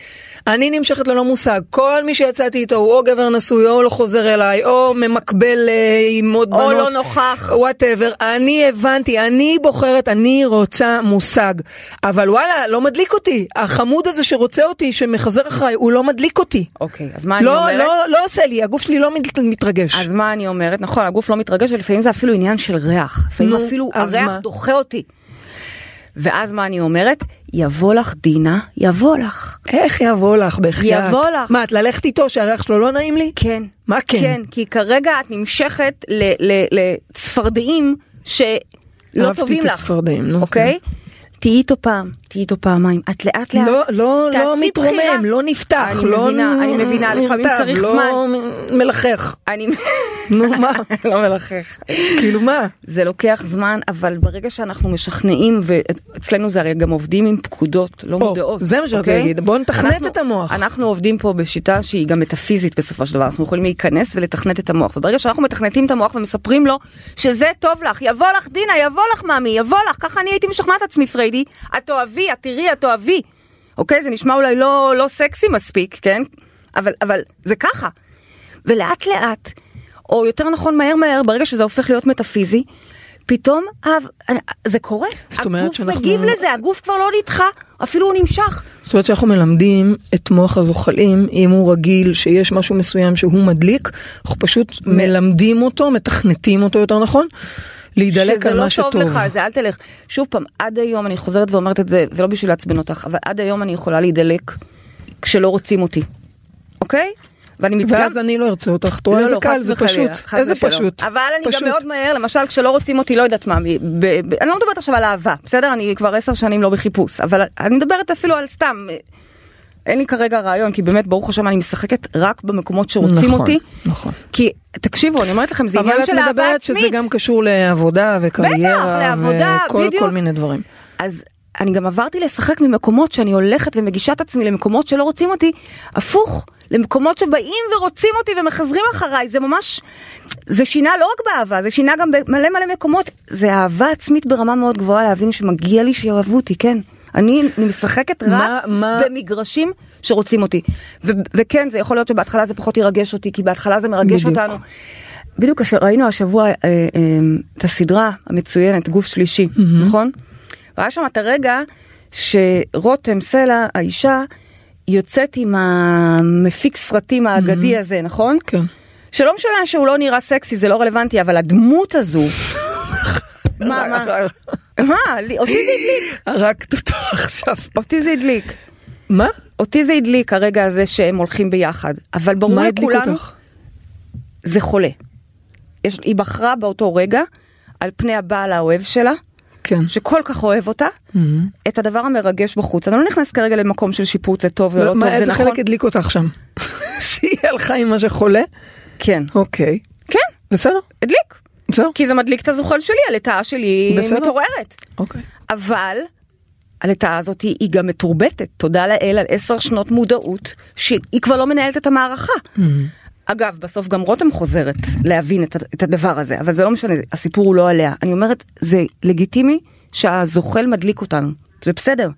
אני נמשכת ללא מושג, כל מי שיצאתי איתו הוא או גבר נשוי, או לא חוזר אליי, או ממקבל אה, עם עוד או בנות, לא נוכח. whatever, אני הבנתי, אני בוחרת, אני רוצה מושג, אבל וואלה, לא מדליק אותי, החמוד הזה שרוצה אותי, שמחזר אחריי, הוא לא מדליק אותי. אוקיי, אז מה אני לא, אומרת? לא, לא עושה לי, הגוף שלי לא מת- מתרגש. אז מה אני אומרת? נכון, הגוף לא מתרגש ולפעמים זה אפילו עניין של ריח. לפעמים נו, אפילו הריח מה? דוחה אותי. ואז מה אני אומרת? יבוא לך דינה, יבוא לך. איך יבוא לך בחייאת? יבוא לך. מה, את ללכת איתו שהריח שלו לא נעים לי? כן. מה כן? כן, כי כרגע את נמשכת לצפרדעים שלא אהבתי טובים את לך. הצפרדעים, נו, אוקיי? תהיי איתו פעם, תהיי איתו פעמיים. את לאט לאט. לא, לא, לא מתרומם, בחירה. לא נפתח, אני לא מבינה, נ- אני מבינה, לפעמים צריך לא זמן. מלחך. אני... נו, *laughs* מה? לא מלחך. כאילו מה? זה לוקח זמן, אבל ברגע שאנחנו משכנעים, ואצלנו זה הרי גם עובדים עם פקודות לא מודעות. זה מה שרציתי אוקיי? להגיד, בואו נתכנת אנחנו- את המוח. אנחנו עובדים פה בשיטה שהיא גם מטאפיזית בסופו של דבר, אנחנו יכולים להיכנס ולתכנת את המוח, וברגע שאנחנו מתכנתים את המוח ומספרים לו שזה טוב לך, יבוא לך דינה, יבוא לך מאמי, יבוא לך, ככה אני הייתי משכנעת עצמי פריידי, את תאהבי, את תראי, את תאהבי. אוקיי? זה נשמע אולי לא, לא סקסי מספיק, כן? אבל, אבל זה ככה. ולאט לאט, או יותר נכון מהר מהר, ברגע שזה הופך להיות מטאפיזי, פתאום זה קורה. הגוף שאנחנו- מגיב לזה, הגוף כבר לא נדחה, אפילו הוא נמשך. זאת אומרת שאנחנו מלמדים את מוח הזוחלים, אם הוא רגיל שיש משהו מסוים שהוא מדליק, אנחנו פשוט מלמדים אותו, מתכנתים אותו יותר נכון, להידלק שזה על לא מה טוב שטוב. לך, זה אל תלך. שוב פעם, עד היום, אני חוזרת ואומרת את זה, ולא בשביל לעצבן אותך, אבל עד היום אני יכולה להידלק כשלא רוצים אותי, אוקיי? ואני מתגם... ואז אני לא ארצה אותך, את רואה לא, איזה לא, קל, זה וחלילה, פשוט, איזה ושלום. פשוט. אבל אני פשוט. גם מאוד מהר, למשל כשלא רוצים אותי, לא יודעת מה, ב- ב- ב- אני לא מדברת עכשיו על אהבה, בסדר? אני כבר עשר שנים לא בחיפוש, אבל אני מדברת אפילו על סתם, אין לי כרגע רעיון, כי באמת, ברוך השם, אני משחקת רק במקומות שרוצים נכון, אותי. נכון. כי, תקשיבו, אני אומרת לכם, זה אבל עניין את של אהבה מדברת עצמית. שזה גם קשור לעבודה וקריירה, לעבודה, וכל בדיוק. כל מיני דברים. אז אני גם עברתי לשחק ממקומות שאני הולכת ומגישה את עצמי למקומות שלא רוצים אותי, הפוך, למקומות שבאים ורוצים אותי ומחזרים אחריי, זה ממש, זה שינה לא רק באהבה, זה שינה גם במלא מלא מקומות, זה אהבה עצמית ברמה מאוד גבוהה להבין שמגיע לי שיאהבו אותי, כן. אני משחקת רק מה- מה- במגרשים שרוצים אותי. ו- וכן, זה יכול להיות שבהתחלה זה פחות ירגש אותי, כי בהתחלה זה מרגש בדיוק. אותנו. בדיוק ראינו השבוע אה, אה, את הסדרה המצוינת, גוף שלישי, נכון? והיה שם את הרגע שרותם סלע, האישה, יוצאת עם המפיק סרטים האגדי הזה, נכון? כן. שלא משנה שהוא לא נראה סקסי, זה לא רלוונטי, אבל הדמות הזו... מה, *laughs* מה? מה? אותי זה הדליק, הרגת אותו *laughs* עכשיו. אותי זה הדליק. מה? אותי זה הדליק הרגע הזה שהם הולכים ביחד, אבל ברור מה הדליק לכולנו... אותך? זה חולה. יש, היא בחרה באותו רגע על פני הבעל האוהב שלה, כן. שכל כך אוהב אותה, את הדבר המרגש בחוץ. אני לא נכנס כרגע למקום של שיפוץ, זה טוב ולא טוב, מה, זה איזה נכון. חלק הדליק אותך שם? *laughs* שהיא הלכה עם מה שחולה? כן. אוקיי. כן, בסדר? הדליק. זהו. כי זה מדליק את הזוחל שלי, הלטאה שלי בסדר. מתעוררת. אוקיי. אבל הלטאה הזאת היא, היא גם מתורבתת, תודה לאל על עשר שנות מודעות, שהיא כבר לא מנהלת את המערכה. אגב, בסוף גם רותם חוזרת להבין את הדבר הזה, אבל זה לא משנה, הסיפור הוא לא עליה. אני אומרת, זה לגיטימי שהזוחל מדליק אותנו, זה בסדר.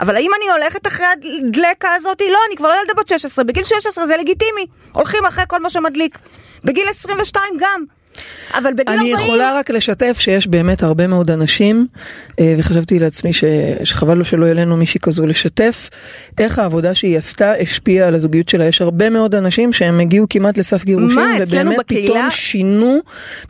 אבל האם אני הולכת אחרי הדלקה הזאת? לא, אני כבר לא ילדה בת 16, בגיל 16 זה לגיטימי, הולכים אחרי כל מה שמדליק. בגיל 22 גם. אבל בגיל 40... אני יכולה רק לשתף שיש באמת הרבה מאוד אנשים, אה, וחשבתי לעצמי ש- שחבל לו שלא לנו מישהי כזו לשתף, איך העבודה שהיא עשתה השפיעה על הזוגיות שלה. יש הרבה מאוד אנשים שהם הגיעו כמעט לסף גירושים, מה, ובאמת בקהילה- פתאום שינו,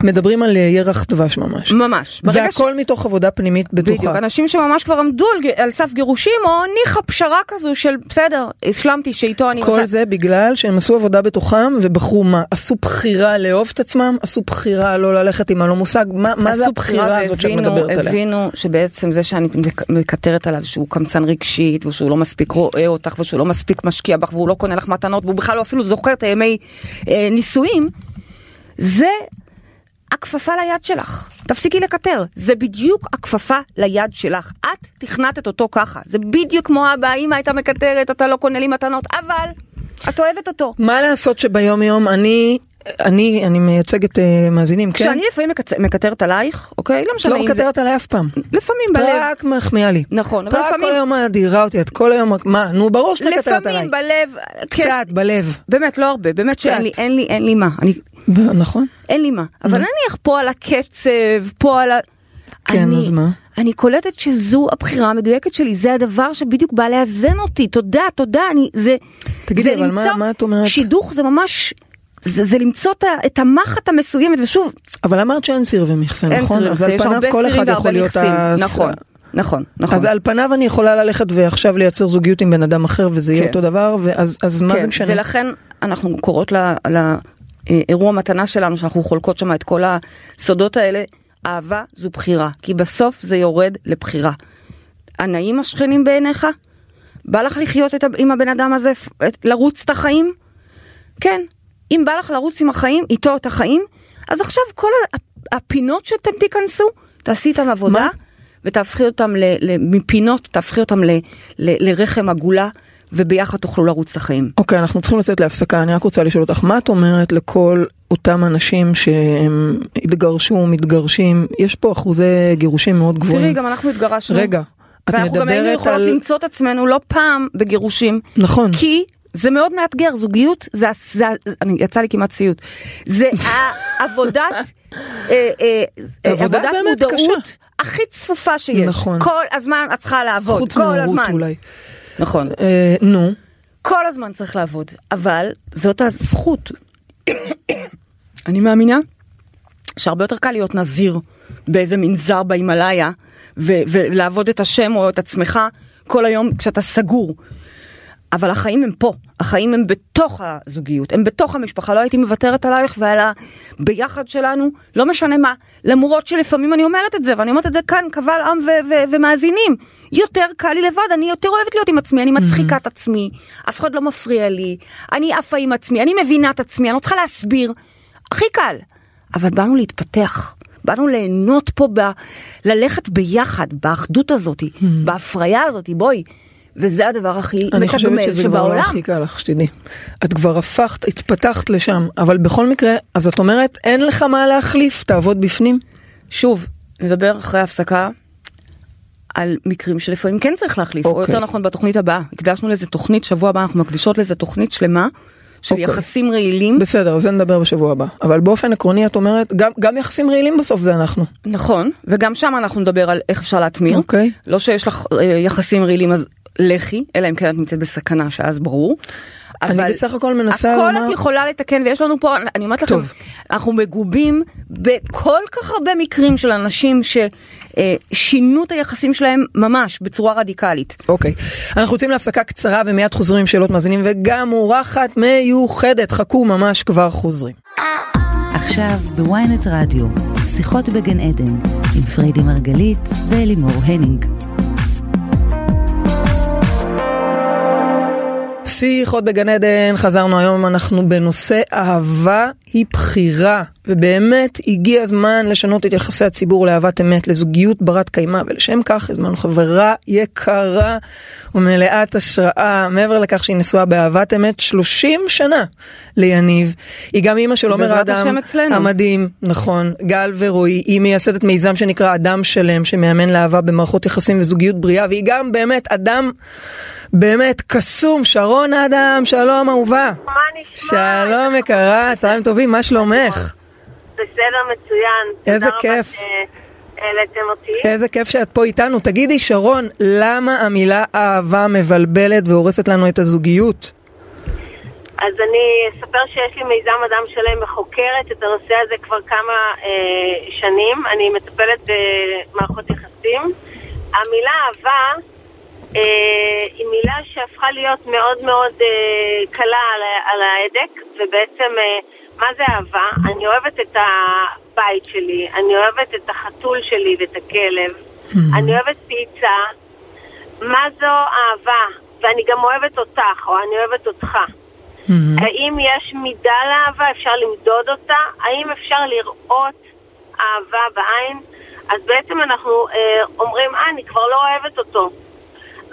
מדברים על אה, ירח דבש ממש. ממש. ברגע ש- והכל מתוך עבודה פנימית בטוחה. בדיוק, אנשים שממש כבר עמדו על, על סף גירושים, או ניחא פשרה כזו של בסדר, השלמתי שאיתו אני... כל עושה- זה בגלל שהם עשו עבודה בתוכם ובחרו מה? עשו בחירה לאהוב את עצמם? עשו בחירה לא ללכת עם הלא מושג? מה, מה זה הבחירה הזאת שאת מדברת עליה? הבינו שבעצם זה שאני מק- מקטרת עליו שהוא קמצן רגשית ושהוא לא מספיק רואה אותך ושהוא לא מספיק משקיע בך והוא לא קונה לך מתנות והוא בכלל לא אפילו זוכר את הימי אה, נישואים, זה הכפפה ליד שלך. תפסיקי לקטר, זה בדיוק הכפפה ליד שלך. את תכנתת אותו ככה, זה בדיוק כמו אבא, אמא הייתה מקטרת, אתה לא קונה לי מתנות, אבל את אוהבת אותו. מה לעשות שביום יום אני, אני, אני מייצגת uh, מאזינים, כן? כשאני לפעמים מקצ- מקטרת עלייך, אוקיי? לא את משנה לא אם זה... מקטרת עליי אף פעם. לפעמים את בלב. רק מחמיאה לי. נכון, את אבל לפעמים... כל היום אדירה אותי, את כל היום, מה, נו ברור שאת מקטרת עליי. לפעמים בלב, כן, קצת, בלב. באמת לא הרבה, באמת קצת. שאין לי, אין לי, אין לי מה, אני, ב- נכון? אין לי מה, אבל נניח פה על הקצב, פה על ה... כן, אני, אז מה? אני קולטת שזו הבחירה המדויקת שלי, זה הדבר שבדיוק בא לאזן אותי, תודה, תודה, אני, זה, תגידי, זה אבל מה- מה את אומרת? שידוך זה ממש, זה, זה למצוא את המחט המסוימת, ושוב, אבל אמרת שאין סיר ומכסה, אין נכון? סירים, אז על יש פניו הרבה כל אחד יכול להיות... נכון, נכון, נכון. אז על פניו אני יכולה ללכת ועכשיו לייצר זוגיות עם בן אדם אחר וזה יהיה כן. אותו דבר, ואז אז מה כן, זה משנה? ולכן אנחנו קוראות לאירוע מתנה שלנו, שאנחנו חולקות שם את כל הסודות האלה, אהבה זו בחירה, כי בסוף זה יורד לבחירה. הנאים השכנים בעיניך? בא לך לחיות את, עם הבן אדם הזה, את- לרוץ את החיים? כן. אם בא לך לרוץ עם החיים, איתו את החיים, אז עכשיו כל הפינות שאתם תיכנסו, תעשי איתם עבודה, מה? ותהפכי אותם ל, ל, מפינות, תהפכי אותם ל, ל, לרחם עגולה, וביחד תוכלו לרוץ את החיים. אוקיי, אנחנו צריכים לצאת להפסקה, אני רק רוצה לשאול אותך, מה את אומרת לכל אותם אנשים שהם התגרשו, מתגרשים, יש פה אחוזי גירושים מאוד גבוהים. תראי, גם אנחנו התגרשנו. רגע, את ואנחנו גם היינו מדברת יכולות על... למצוא את עצמנו לא פעם בגירושים. נכון. כי זה מאוד מאתגר, זוגיות, זה, זה, אני, יצא לי כמעט סיוט. זה *laughs* העבודת, אה, אה, עבודה עבודת מודעות קשה. הכי צפופה שיש. נכון. כל הזמן את צריכה לעבוד, חוץ כל הזמן. אולי. נכון. אה, נו, כל הזמן צריך לעבוד, אבל זאת הזכות. *coughs* אני מאמינה שהרבה יותר קל להיות נזיר באיזה מנזר בהימאליה ו- ולעבוד את השם או את עצמך כל היום כשאתה סגור. אבל החיים הם פה, החיים הם בתוך הזוגיות, הם בתוך המשפחה, לא הייתי מוותרת עלייך ועל הביחד שלנו, לא משנה מה, למרות שלפעמים אני אומרת את זה, ואני אומרת את זה כאן, קבל עם ו- ו- ומאזינים, יותר קל לי לבד, אני יותר אוהבת להיות עם עצמי, אני מצחיקה את עצמי, אף אחד לא מפריע לי, אני עפה עם עצמי, אני מבינה את עצמי, אני לא צריכה להסביר, הכי קל, אבל באנו להתפתח. באנו ליהנות פה, ב... ללכת ביחד, באחדות הזאת, בהפריה הזאת, בואי. וזה הדבר הכי אני חושבת שזה כבר לא. הכי קל לך, שתדעי. את כבר הפכת, התפתחת לשם, אבל בכל מקרה, אז את אומרת, אין לך מה להחליף, תעבוד בפנים. שוב, נדבר אחרי ההפסקה על מקרים שלפעמים כן צריך להחליף, או אוקיי. יותר נכון בתוכנית הבאה. הקדשנו לזה תוכנית, שבוע הבא אנחנו מקדישות לזה תוכנית שלמה של אוקיי. יחסים רעילים. בסדר, על זה נדבר בשבוע הבא. אבל באופן עקרוני את אומרת, גם, גם יחסים רעילים בסוף זה אנחנו. נכון, וגם שם אנחנו נדבר על איך אפשר להטמיר. אוקיי. לא שיש לך אה, יחסים רעילים אז לכי, אלא אם כן את נמצאת בסכנה שאז ברור. אני בסך הכל מנסה הכל לומר- את יכולה לתקן ויש לנו פה, אני אומרת לכם, טוב. אנחנו מגובים בכל כך הרבה מקרים של אנשים ששינו את היחסים שלהם ממש בצורה רדיקלית. אוקיי. אנחנו יוצאים להפסקה קצרה ומיד חוזרים עם שאלות מאזינים וגם אורחת מיוחדת. חכו ממש כבר חוזרים. עכשיו ב ynet רדיו, שיחות בגן עדן, עם פריידי מרגלית ואלימור הנינג. שיחות בגן עדן, חזרנו היום, אנחנו בנושא אהבה היא בחירה, ובאמת הגיע הזמן לשנות את יחסי הציבור לאהבת אמת, לזוגיות ברת קיימא, ולשם כך הזמנו חברה יקרה ומלאת השראה, מעבר לכך שהיא נשואה באהבת אמת 30 שנה ליניב. היא גם אימא של עומר האדם המדהים, נכון, גל ורועי, היא מייסדת מיזם שנקרא אדם שלם, שמאמן לאהבה במערכות יחסים וזוגיות בריאה, והיא גם באמת אדם... באמת קסום, שרון אדם, שלום אהובה. מה נשמע? שלום יקרה, צהריים טובים, מה שלומך? בסדר, מצוין. איזה כיף. העליתם אותי. איזה כיף שאת פה איתנו. תגידי, שרון, למה המילה אהבה מבלבלת והורסת לנו את הזוגיות? אז אני אספר שיש לי מיזם אדם שלם וחוקרת את הנושא הזה כבר כמה אה, שנים. אני מטפלת במערכות יחסים. המילה אהבה אה, היא מילה שהפכה להיות מאוד מאוד אה, קלה על, על ההדק, ובעצם אה, מה זה אהבה? אני אוהבת את הבית שלי, אני אוהבת את החתול שלי ואת הכלב, mm-hmm. אני אוהבת פיצה. מה זו אהבה? ואני גם אוהבת אותך, או אני אוהבת אותך. Mm-hmm. האם יש מידה לאהבה? אפשר למדוד אותה? האם אפשר לראות אהבה בעין? אז בעצם אנחנו אה, אומרים, אה, אני כבר לא אוהבת אותו.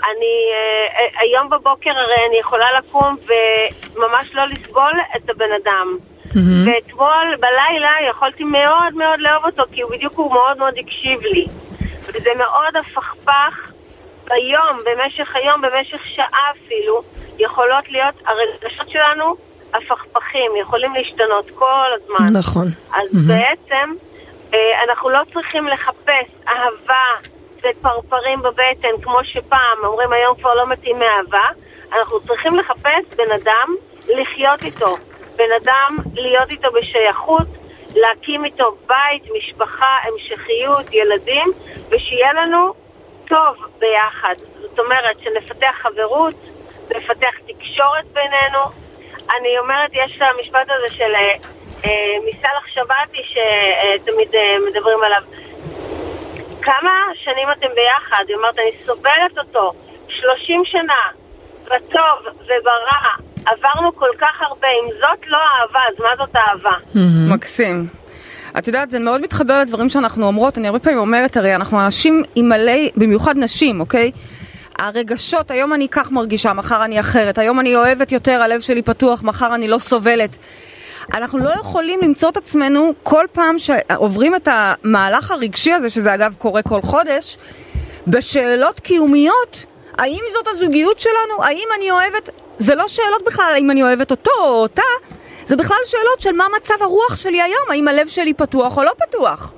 אני, אה, אה, היום בבוקר הרי אני יכולה לקום וממש לא לסבול את הבן אדם. Mm-hmm. ואתמול בלילה יכולתי מאוד מאוד לאהוב אותו, כי הוא בדיוק הוא מאוד מאוד הקשיב לי. וזה מאוד הפכפך ביום, במשך היום, במשך שעה אפילו, יכולות להיות, הרגשות שלנו הפכפכים, יכולים להשתנות כל הזמן. נכון. אז mm-hmm. בעצם אה, אנחנו לא צריכים לחפש אהבה. ופרפרים בבטן, כמו שפעם, אומרים היום כבר לא מתאים מאהבה, אנחנו צריכים לחפש בן אדם לחיות איתו. בן אדם להיות איתו בשייכות, להקים איתו בית, משפחה, המשכיות, ילדים, ושיהיה לנו טוב ביחד. זאת אומרת, שנפתח חברות, נפתח תקשורת בינינו. אני אומרת, יש המשפט הזה של אה, אה מסלח שבתי שתמיד אה, מדברים עליו. כמה שנים אתם ביחד? היא אומרת, אני סובלת אותו 30 שנה, בטוב וברע, עברנו כל כך הרבה, אם זאת לא אהבה, אז מה זאת אהבה? מקסים. את יודעת, זה מאוד מתחבר לדברים שאנחנו אומרות, אני הרבה פעמים אומרת, הרי אנחנו אנשים עם מלא, במיוחד נשים, אוקיי? הרגשות, היום אני כך מרגישה, מחר אני אחרת, היום אני אוהבת יותר, הלב שלי פתוח, מחר אני לא סובלת. אנחנו לא יכולים למצוא את עצמנו כל פעם שעוברים את המהלך הרגשי הזה, שזה אגב קורה כל חודש, בשאלות קיומיות, האם זאת הזוגיות שלנו? האם אני אוהבת... זה לא שאלות בכלל האם אני אוהבת אותו או אותה, זה בכלל שאלות של מה מצב הרוח שלי היום, האם הלב שלי פתוח או לא פתוח.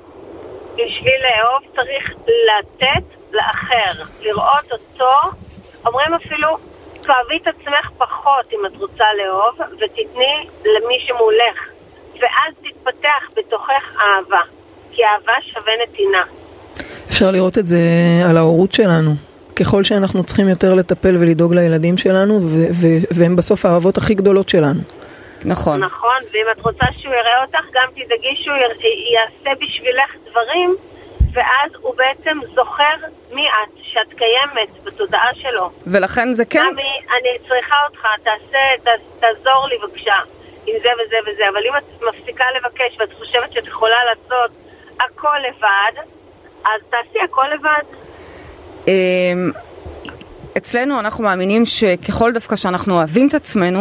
בשביל לאהוב צריך לתת לאחר, לראות אותו, אומרים אפילו תאהבי את עצמך פחות אם את רוצה לאהוב, ותתני למי שמולך. ואז תתפתח בתוכך אהבה, כי אהבה שווה נתינה. אפשר לראות את זה על ההורות שלנו. ככל שאנחנו צריכים יותר לטפל ולדאוג לילדים שלנו, והם בסוף האהבות הכי גדולות שלנו. נכון. נכון, ואם את רוצה שהוא יראה אותך, גם תדאגי שהוא יעשה בשבילך דברים ואז הוא בעצם זוכר מי את, שאת קיימת בתודעה שלו. ולכן זה כן... עמי, אני צריכה אותך, תעשה, ת, תעזור לי בבקשה עם זה וזה וזה, אבל אם את מפסיקה לבקש ואת חושבת שאת יכולה לעשות הכל לבד, אז תעשי הכל לבד. אצלנו אנחנו מאמינים שככל דווקא שאנחנו אוהבים את עצמנו,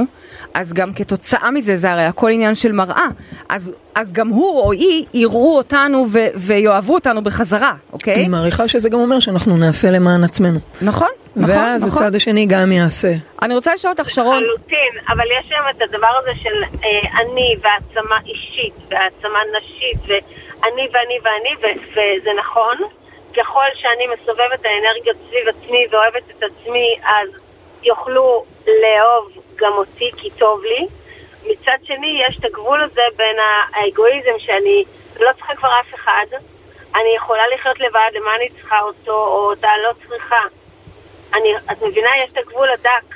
אז גם כתוצאה מזה, זה הרי הכל עניין של מראה, אז, אז גם הוא או היא יראו אותנו ו- ויאהבו אותנו בחזרה, אוקיי? אני מעריכה שזה גם אומר שאנחנו נעשה למען עצמנו. נכון, נכון, ואז נכון. הצד השני גם יעשה. אני רוצה לשאול אותך, שרון. לחלוטין, אבל יש היום את הדבר הזה של אה, אני והעצמה אישית והעצמה נשית ואני ואני ואני, ו- וזה נכון. ככל שאני מסובבת האנרגיות סביב עצמי ואוהבת את עצמי, אז יוכלו לאהוב גם אותי כי טוב לי. מצד שני, יש את הגבול הזה בין האגואיזם שאני לא צריכה כבר אף אחד, אני יכולה לחיות לבד, למה אני צריכה אותו או אותה לא צריכה. אני, את מבינה? יש את הגבול הדק.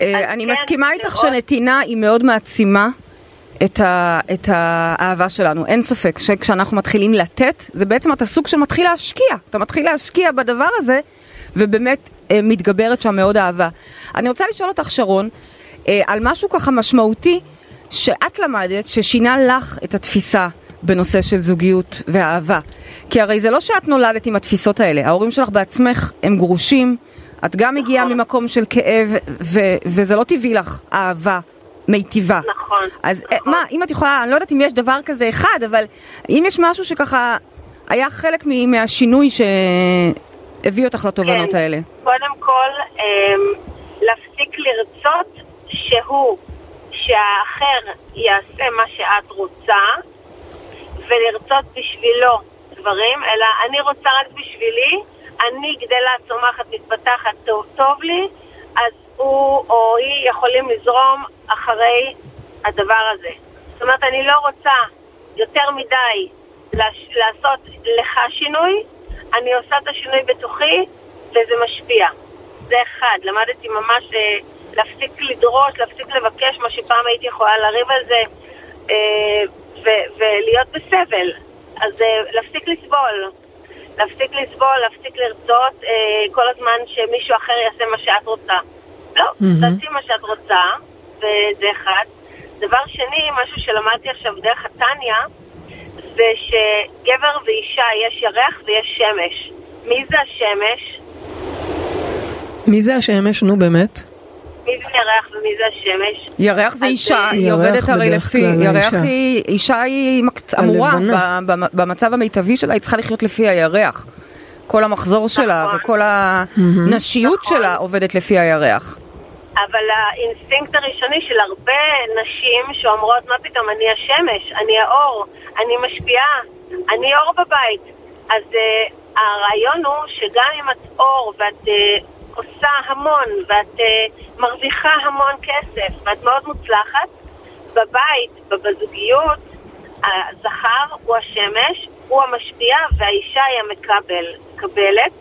אה, אני כן, מסכימה איתך שנתינה היא מאוד מעצימה. את, ה, את האהבה שלנו, אין ספק שכשאנחנו מתחילים לתת, זה בעצם אתה סוג שמתחיל להשקיע, אתה מתחיל להשקיע בדבר הזה, ובאמת אה, מתגברת שם מאוד אהבה. אני רוצה לשאול אותך, שרון, אה, על משהו ככה משמעותי שאת למדת, ששינה לך את התפיסה בנושא של זוגיות ואהבה. כי הרי זה לא שאת נולדת עם התפיסות האלה, ההורים שלך בעצמך הם גרושים, את גם מגיעה נכון. ממקום של כאב, ו- וזה לא טבעי לך אהבה מיטיבה. נכון, אז אה, נכון. מה, אם את יכולה, אני לא יודעת אם יש דבר כזה אחד, אבל אם יש משהו שככה היה חלק מהשינוי שהביא אותך לתובנות כן. האלה. קודם כל, אמ, להפסיק לרצות שהוא, שהאחר יעשה מה שאת רוצה, ולרצות בשבילו דברים, אלא אני רוצה רק בשבילי, אני גדלה, צומחת, מתפתחת, טוב, טוב לי, אז הוא או היא יכולים לזרום אחרי הדבר הזה. זאת אומרת, אני לא רוצה יותר מדי לש- לעשות לך שינוי, אני עושה את השינוי בתוכי וזה משפיע. זה אחד, למדתי ממש אה, להפסיק לדרוש, להפסיק לבקש, מה שפעם הייתי יכולה לריב על זה אה, ו- ולהיות בסבל. אז אה, להפסיק לסבול. להפסיק לסבול, להפסיק לרצות כל הזמן שמישהו אחר יעשה מה שאת רוצה. לא. תעשי מה שאת רוצה, וזה אחד. דבר שני, משהו שלמדתי עכשיו דרך התניא, זה שגבר ואישה יש ירח ויש שמש. מי זה השמש? מי זה השמש? נו באמת. מי זה ירח ומי זה השמש? ירח זה אישה, היא עובדת הרי לפי, ירח. היא, אישה היא אמורה, במצב המיטבי שלה היא צריכה לחיות לפי הירח. כל המחזור שלה נכון. וכל הנשיות נכון. שלה עובדת לפי הירח. אבל האינסטינקט הראשוני של הרבה נשים שאומרות, מה פתאום, אני השמש, אני האור, אני משפיעה, אני אור בבית. אז uh, הרעיון הוא שגם אם את אור ואת uh, עושה המון ואת uh, מרוויחה המון כסף ואת מאוד מוצלחת, בבית, בזוגיות, הזכר הוא השמש, הוא המשפיע והאישה היא המקבל, מקבלת,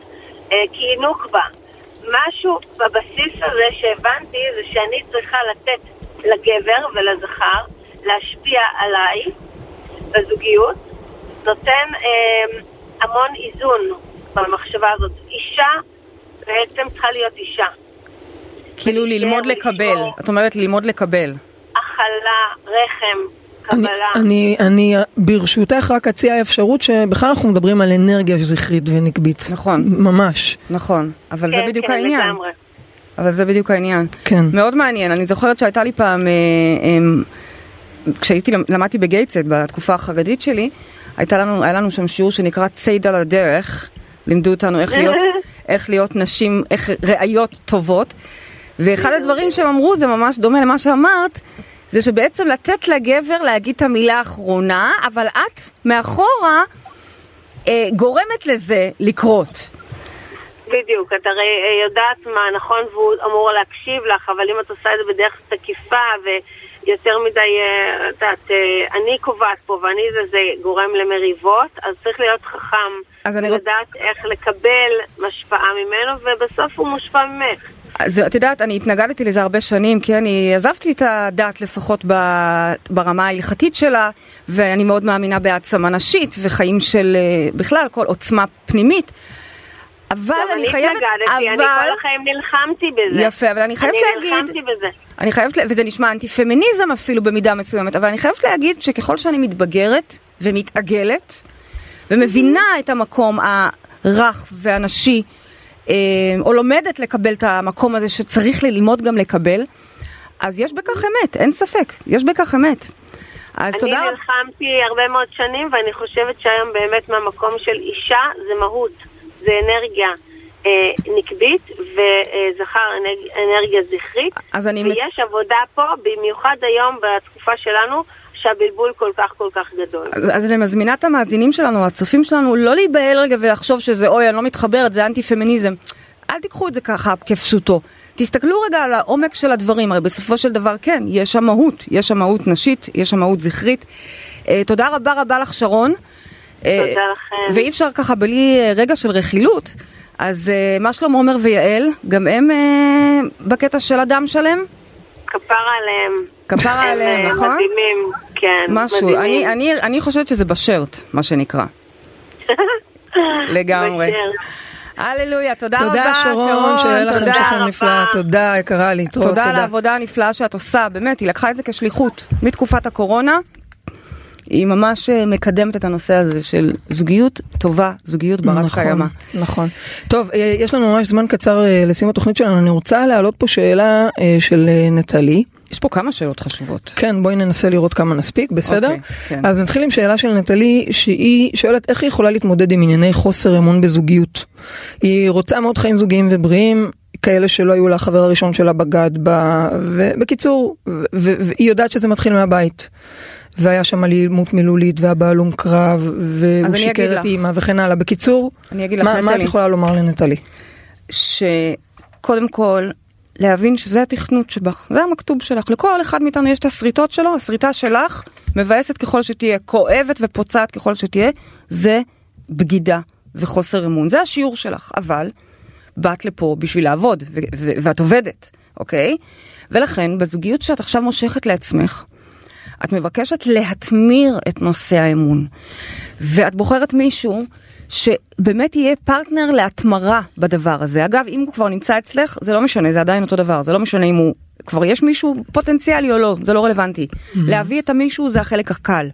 אה, כי היא נוקבה. משהו בבסיס הזה שהבנתי זה שאני צריכה לתת לגבר ולזכר להשפיע עליי בזוגיות, נותן אה, המון איזון במחשבה הזאת. אישה בעצם צריכה להיות אישה. כאילו ללמוד. לקבל, את אומרת ללמוד לקבל. הכלה, רחם, קבלה. אני, אני ברשותך רק אציע אפשרות שבכלל אנחנו מדברים על אנרגיה זכרית ונקבית. נכון. ממש. נכון, אבל זה כן, בדיוק כן, העניין. לגמרי. אבל זה בדיוק העניין. כן. מאוד מעניין, אני זוכרת שהייתה לי פעם, אה, אה, כשהייתי, למדתי בגייטסט בתקופה החרדית שלי, הייתה לנו, היה לנו שם שיעור שנקרא ציד על הדרך, לימדו אותנו איך להיות, *laughs* איך להיות נשים, איך ראיות טובות, ואחד הדברים שהם אמרו זה ממש דומה למה שאמרת, זה שבעצם לתת לגבר להגיד את המילה האחרונה, אבל את מאחורה אה, גורמת לזה לקרות. בדיוק, את הרי אה, יודעת מה נכון והוא אמור להקשיב לך, אבל אם את עושה את זה בדרך תקיפה ויותר מדי, אה, את יודעת, אה, אני קובעת פה ואני זה, זה גורם למריבות, אז צריך להיות חכם אז אני רוצ- ולדעת איך לקבל השפעה ממנו, ובסוף הוא מושפע ממך. אז את יודעת, אני התנגדתי לזה הרבה שנים, כי אני עזבתי את הדת לפחות ב- ברמה ההלכתית שלה, ואני מאוד מאמינה בהעצמה נשית וחיים של אה, בכלל, כל עוצמה פנימית. אבל אני חייבת, התנגדתי, אני אבל, כל החיים נלחמתי בזה. יפה, אבל אני חייבת אני להגיד, נלחמתי בזה. אני חייבת, וזה נשמע אנטי פמיניזם אפילו במידה מסוימת, אבל אני חייבת להגיד שככל שאני מתבגרת ומתעגלת, ומבינה את המקום הרך והנשי, או לומדת לקבל את המקום הזה שצריך ללמוד גם לקבל, אז יש בכך אמת, אין ספק, יש בכך אמת. אז אני תודה רבה. נלחמתי הרבה מאוד שנים, ואני חושבת שהיום באמת מהמקום של אישה זה מהות, זה אנרגיה אה, נקבית, וזכר אנרג, אנרגיה זכרית. אז אני... ויש עבודה פה, במיוחד היום בתקופה שלנו, שהבלבול כל כך כל כך גדול. אז אז אני מזמינה את המאזינים שלנו, הצופים שלנו, לא להיבהל רגע ולחשוב שזה אוי, אני לא מתחברת, זה אנטי פמיניזם. אל תיקחו את זה ככה כפשוטו. תסתכלו רגע על העומק של הדברים, הרי בסופו של דבר כן, יש שם מהות, יש שם מהות נשית, יש שם מהות זכרית. אה, תודה רבה רבה לך שרון. אה, תודה לכם. ואי אפשר ככה בלי אה, רגע של רכילות. אז מה שלום עומר ויעל, גם הם בקטע של אדם שלם? כפרה עליהם. כפרה הם, עליהם, נכון? מדהימים, כן, משהו, מדהימים. אני, אני, אני חושבת שזה בשרט, מה שנקרא. *laughs* לגמרי. הללויה, תודה, תודה רבה, שרון, שיהיה לכם תודה. שכם נפלא, תודה יקרה להתראות, תודה על תודה. העבודה הנפלאה שאת עושה, באמת, היא לקחה את זה כשליחות מתקופת הקורונה. היא ממש אה, מקדמת את הנושא הזה של זוגיות טובה, זוגיות ברת נכון, קיימא. נכון. טוב, אה, יש לנו ממש זמן קצר אה, לסיום התוכנית שלנו, אני רוצה להעלות פה שאלה של נטלי. יש פה כמה שאלות חשובות. כן, בואי ננסה לראות כמה נספיק, בסדר? אוקיי, כן. אז נתחיל עם שאלה של נטלי, שהיא שואלת איך היא יכולה להתמודד עם ענייני חוסר אמון בזוגיות. היא רוצה מאוד חיים זוגיים ובריאים, כאלה שלא היו לה חבר הראשון שלה בגד בה, ובקיצור, ו- והיא יודעת שזה מתחיל מהבית. והיה שם אלימות מילולית והבעל הום קרב, והוא שיקר את. אימא וכן הלאה. בקיצור, מה, מה את. יכולה לומר לנטלי? שקודם כל, להבין שזה התכנות שבך, זה המכתוב שלך. לכל אחד מאיתנו יש את השריטות שלו, השריטה שלך, מבאסת ככל שתהיה, כואבת ופוצעת ככל שתהיה, זה בגידה וחוסר אמון. זה השיעור שלך, אבל באת לפה בשביל לעבוד, ו- ו- ואת עובדת, אוקיי? ולכן, בזוגיות שאת עכשיו מושכת לעצמך, את מבקשת להתמיר את נושא האמון, ואת בוחרת מישהו שבאמת יהיה פרטנר להתמרה בדבר הזה. אגב, אם הוא כבר נמצא אצלך, זה לא משנה, זה עדיין אותו דבר, זה לא משנה אם הוא... כבר יש מישהו פוטנציאלי או לא, זה לא רלוונטי. להביא את המישהו זה החלק הקל.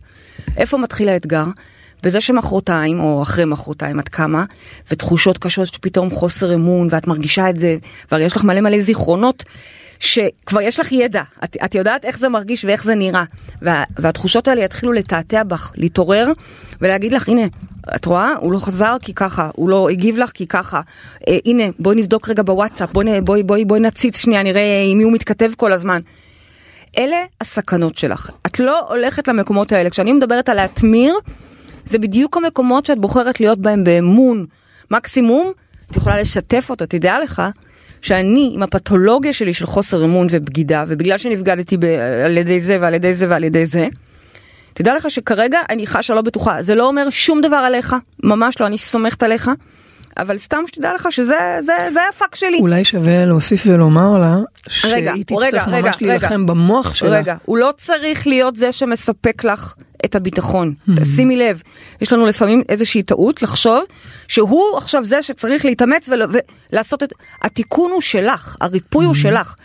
איפה מתחיל האתגר? בזה שמחרתיים, או אחרי מחרתיים את קמה, ותחושות קשות שפתאום חוסר אמון, ואת מרגישה את זה, והרי יש לך מלא מלא זיכרונות, שכבר יש לך ידע, את, את יודעת איך זה מרגיש ואיך זה נראה, וה, והתחושות האלה יתחילו לתעתע בך, להתעורר, ולהגיד לך, הנה, את רואה? הוא לא חזר כי ככה, הוא לא הגיב לך כי ככה, אה, הנה, בואי נבדוק רגע בוואטסאפ, בואי, בואי, בואי, בואי נציץ שנייה, נראה עם מי הוא מתכתב כל הזמן. אלה הסכנות שלך. את לא הולכת למקומות האלה. כשאני מדברת על להטמיר, זה בדיוק המקומות שאת בוחרת להיות בהם באמון. מקסימום, את יכולה לשתף אותו, תדע לך שאני עם הפתולוגיה שלי של חוסר אמון ובגידה, ובגלל שנבגדתי ב- על ידי זה ועל ידי זה ועל ידי זה, תדע לך שכרגע אני חשה לא בטוחה. זה לא אומר שום דבר עליך, ממש לא, אני סומכת עליך, אבל סתם שתדע לך שזה זה, זה הפאק שלי. אולי שווה להוסיף ולומר לה, רגע, שהיא רגע, תצטרך רגע, ממש רגע. להילחם במוח שלה. רגע, הוא לא צריך להיות זה שמספק לך את הביטחון. שימי לב, יש לנו לפעמים איזושהי טעות לחשוב שהוא עכשיו זה שצריך להתאמץ ול- ולעשות את... התיקון הוא שלך, הריפוי הוא שלך.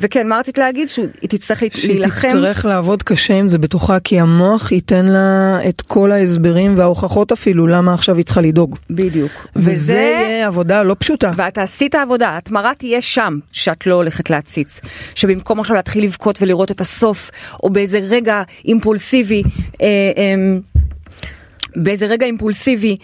וכן, מה רצית להגיד? שהיא תצטרך להת- שהיא להילחם. תצטרך לעבוד קשה עם זה בתוכה, כי המוח ייתן לה את כל ההסברים וההוכחות אפילו למה עכשיו היא צריכה לדאוג. בדיוק. וזה יהיה עבודה לא פשוטה. ואת תעשי את העבודה, ההתמרה תהיה שם, שאת לא הולכת להציץ. שבמקום עכשיו להתחיל לבכות ולראות את הסוף, או באיזה רגע אימפולסיבי, אה, אה, באיזה רגע אימפולסיבי,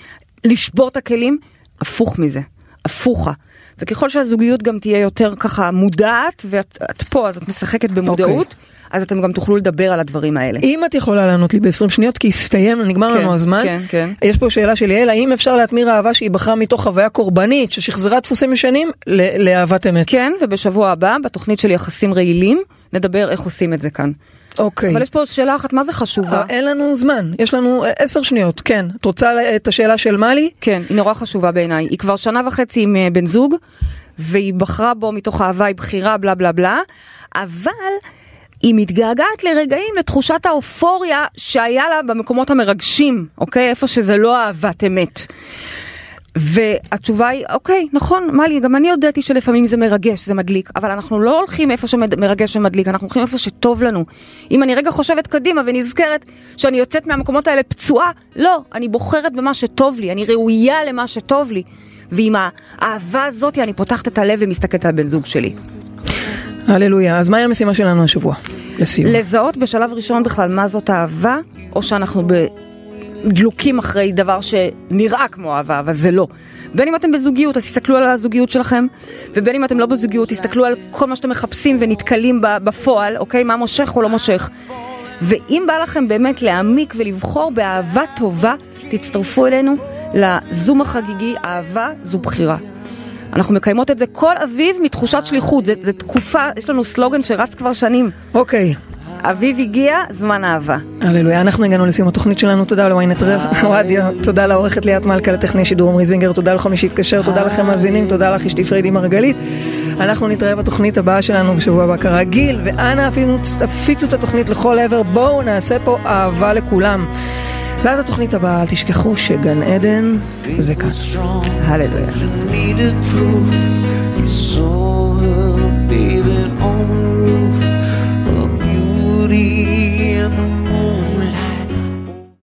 לשבור את הכלים, הפוך מזה, הפוכה. וככל שהזוגיות גם תהיה יותר ככה מודעת, ואת את פה אז את משחקת במודעות, אוקיי. אז אתם גם תוכלו לדבר על הדברים האלה. אם את יכולה לענות לי ב-20 שניות, כי הסתיים, נגמר כן, לנו הזמן. כן, כן. יש פה שאלה של יעל, האם אפשר להטמיר אהבה שהיא בחרה מתוך חוויה קורבנית, ששחזרה דפוסים ישנים, לאהבת אמת? כן, ובשבוע הבא, בתוכנית של יחסים רעילים, נדבר איך עושים את זה כאן. אוקיי. אבל יש פה שאלה אחת, מה זה חשובה? אה, אין לנו זמן, יש לנו אה, עשר שניות, כן. את רוצה את השאלה של מלי? כן, היא נורא חשובה בעיניי. היא כבר שנה וחצי עם אה, בן זוג, והיא בחרה בו מתוך אהבה, היא בחירה, בלה בלה בלה, אבל היא מתגעגעת לרגעים, לתחושת האופוריה שהיה לה במקומות המרגשים, אוקיי? איפה שזה לא אהבת אמת. והתשובה היא, אוקיי, נכון, מלי, גם אני הודיתי שלפעמים זה מרגש, זה מדליק, אבל אנחנו לא הולכים איפה שמרגש ומדליק, אנחנו הולכים איפה שטוב לנו. אם אני רגע חושבת קדימה ונזכרת שאני יוצאת מהמקומות האלה פצועה, לא, אני בוחרת במה שטוב לי, אני ראויה למה שטוב לי. ועם האהבה הזאת אני פותחת את הלב ומסתכלת על בן זוג שלי. הללויה. אז מהי המשימה שלנו השבוע? לסיום. לזהות בשלב ראשון בכלל מה זאת אהבה, או שאנחנו דלוקים אחרי דבר שנראה כמו אהבה, אבל זה לא. בין אם אתם בזוגיות, אז תסתכלו על הזוגיות שלכם, ובין אם אתם לא בזוגיות, תסתכלו על כל מה שאתם מחפשים ונתקלים בפועל, אוקיי? מה מושך או לא מושך. ואם בא לכם באמת להעמיק ולבחור באהבה טובה, תצטרפו אלינו לזום החגיגי, אהבה זו בחירה. אנחנו מקיימות את זה כל אביב מתחושת שליחות, זה תקופה, יש לנו סלוגן שרץ כבר שנים. אוקיי. אביב הגיע, זמן אהבה. הללויה, אנחנו הגענו לסיום התוכנית שלנו, תודה לוויינט רדיו, תודה לעורכת ליאת מלכה, לטכנאי שידור עמרי זינגר, תודה לכל מי שהתקשר, תודה לכם מאזינים, תודה לך אשתי פריידי מרגלית. אנחנו נתראה בתוכנית הבאה שלנו בשבוע הבא כרגיל, ואנא אפילו תפיצו את התוכנית לכל עבר, בואו נעשה פה אהבה לכולם. ועד התוכנית הבאה, אל תשכחו שגן עדן זה כאן. הללויה. them.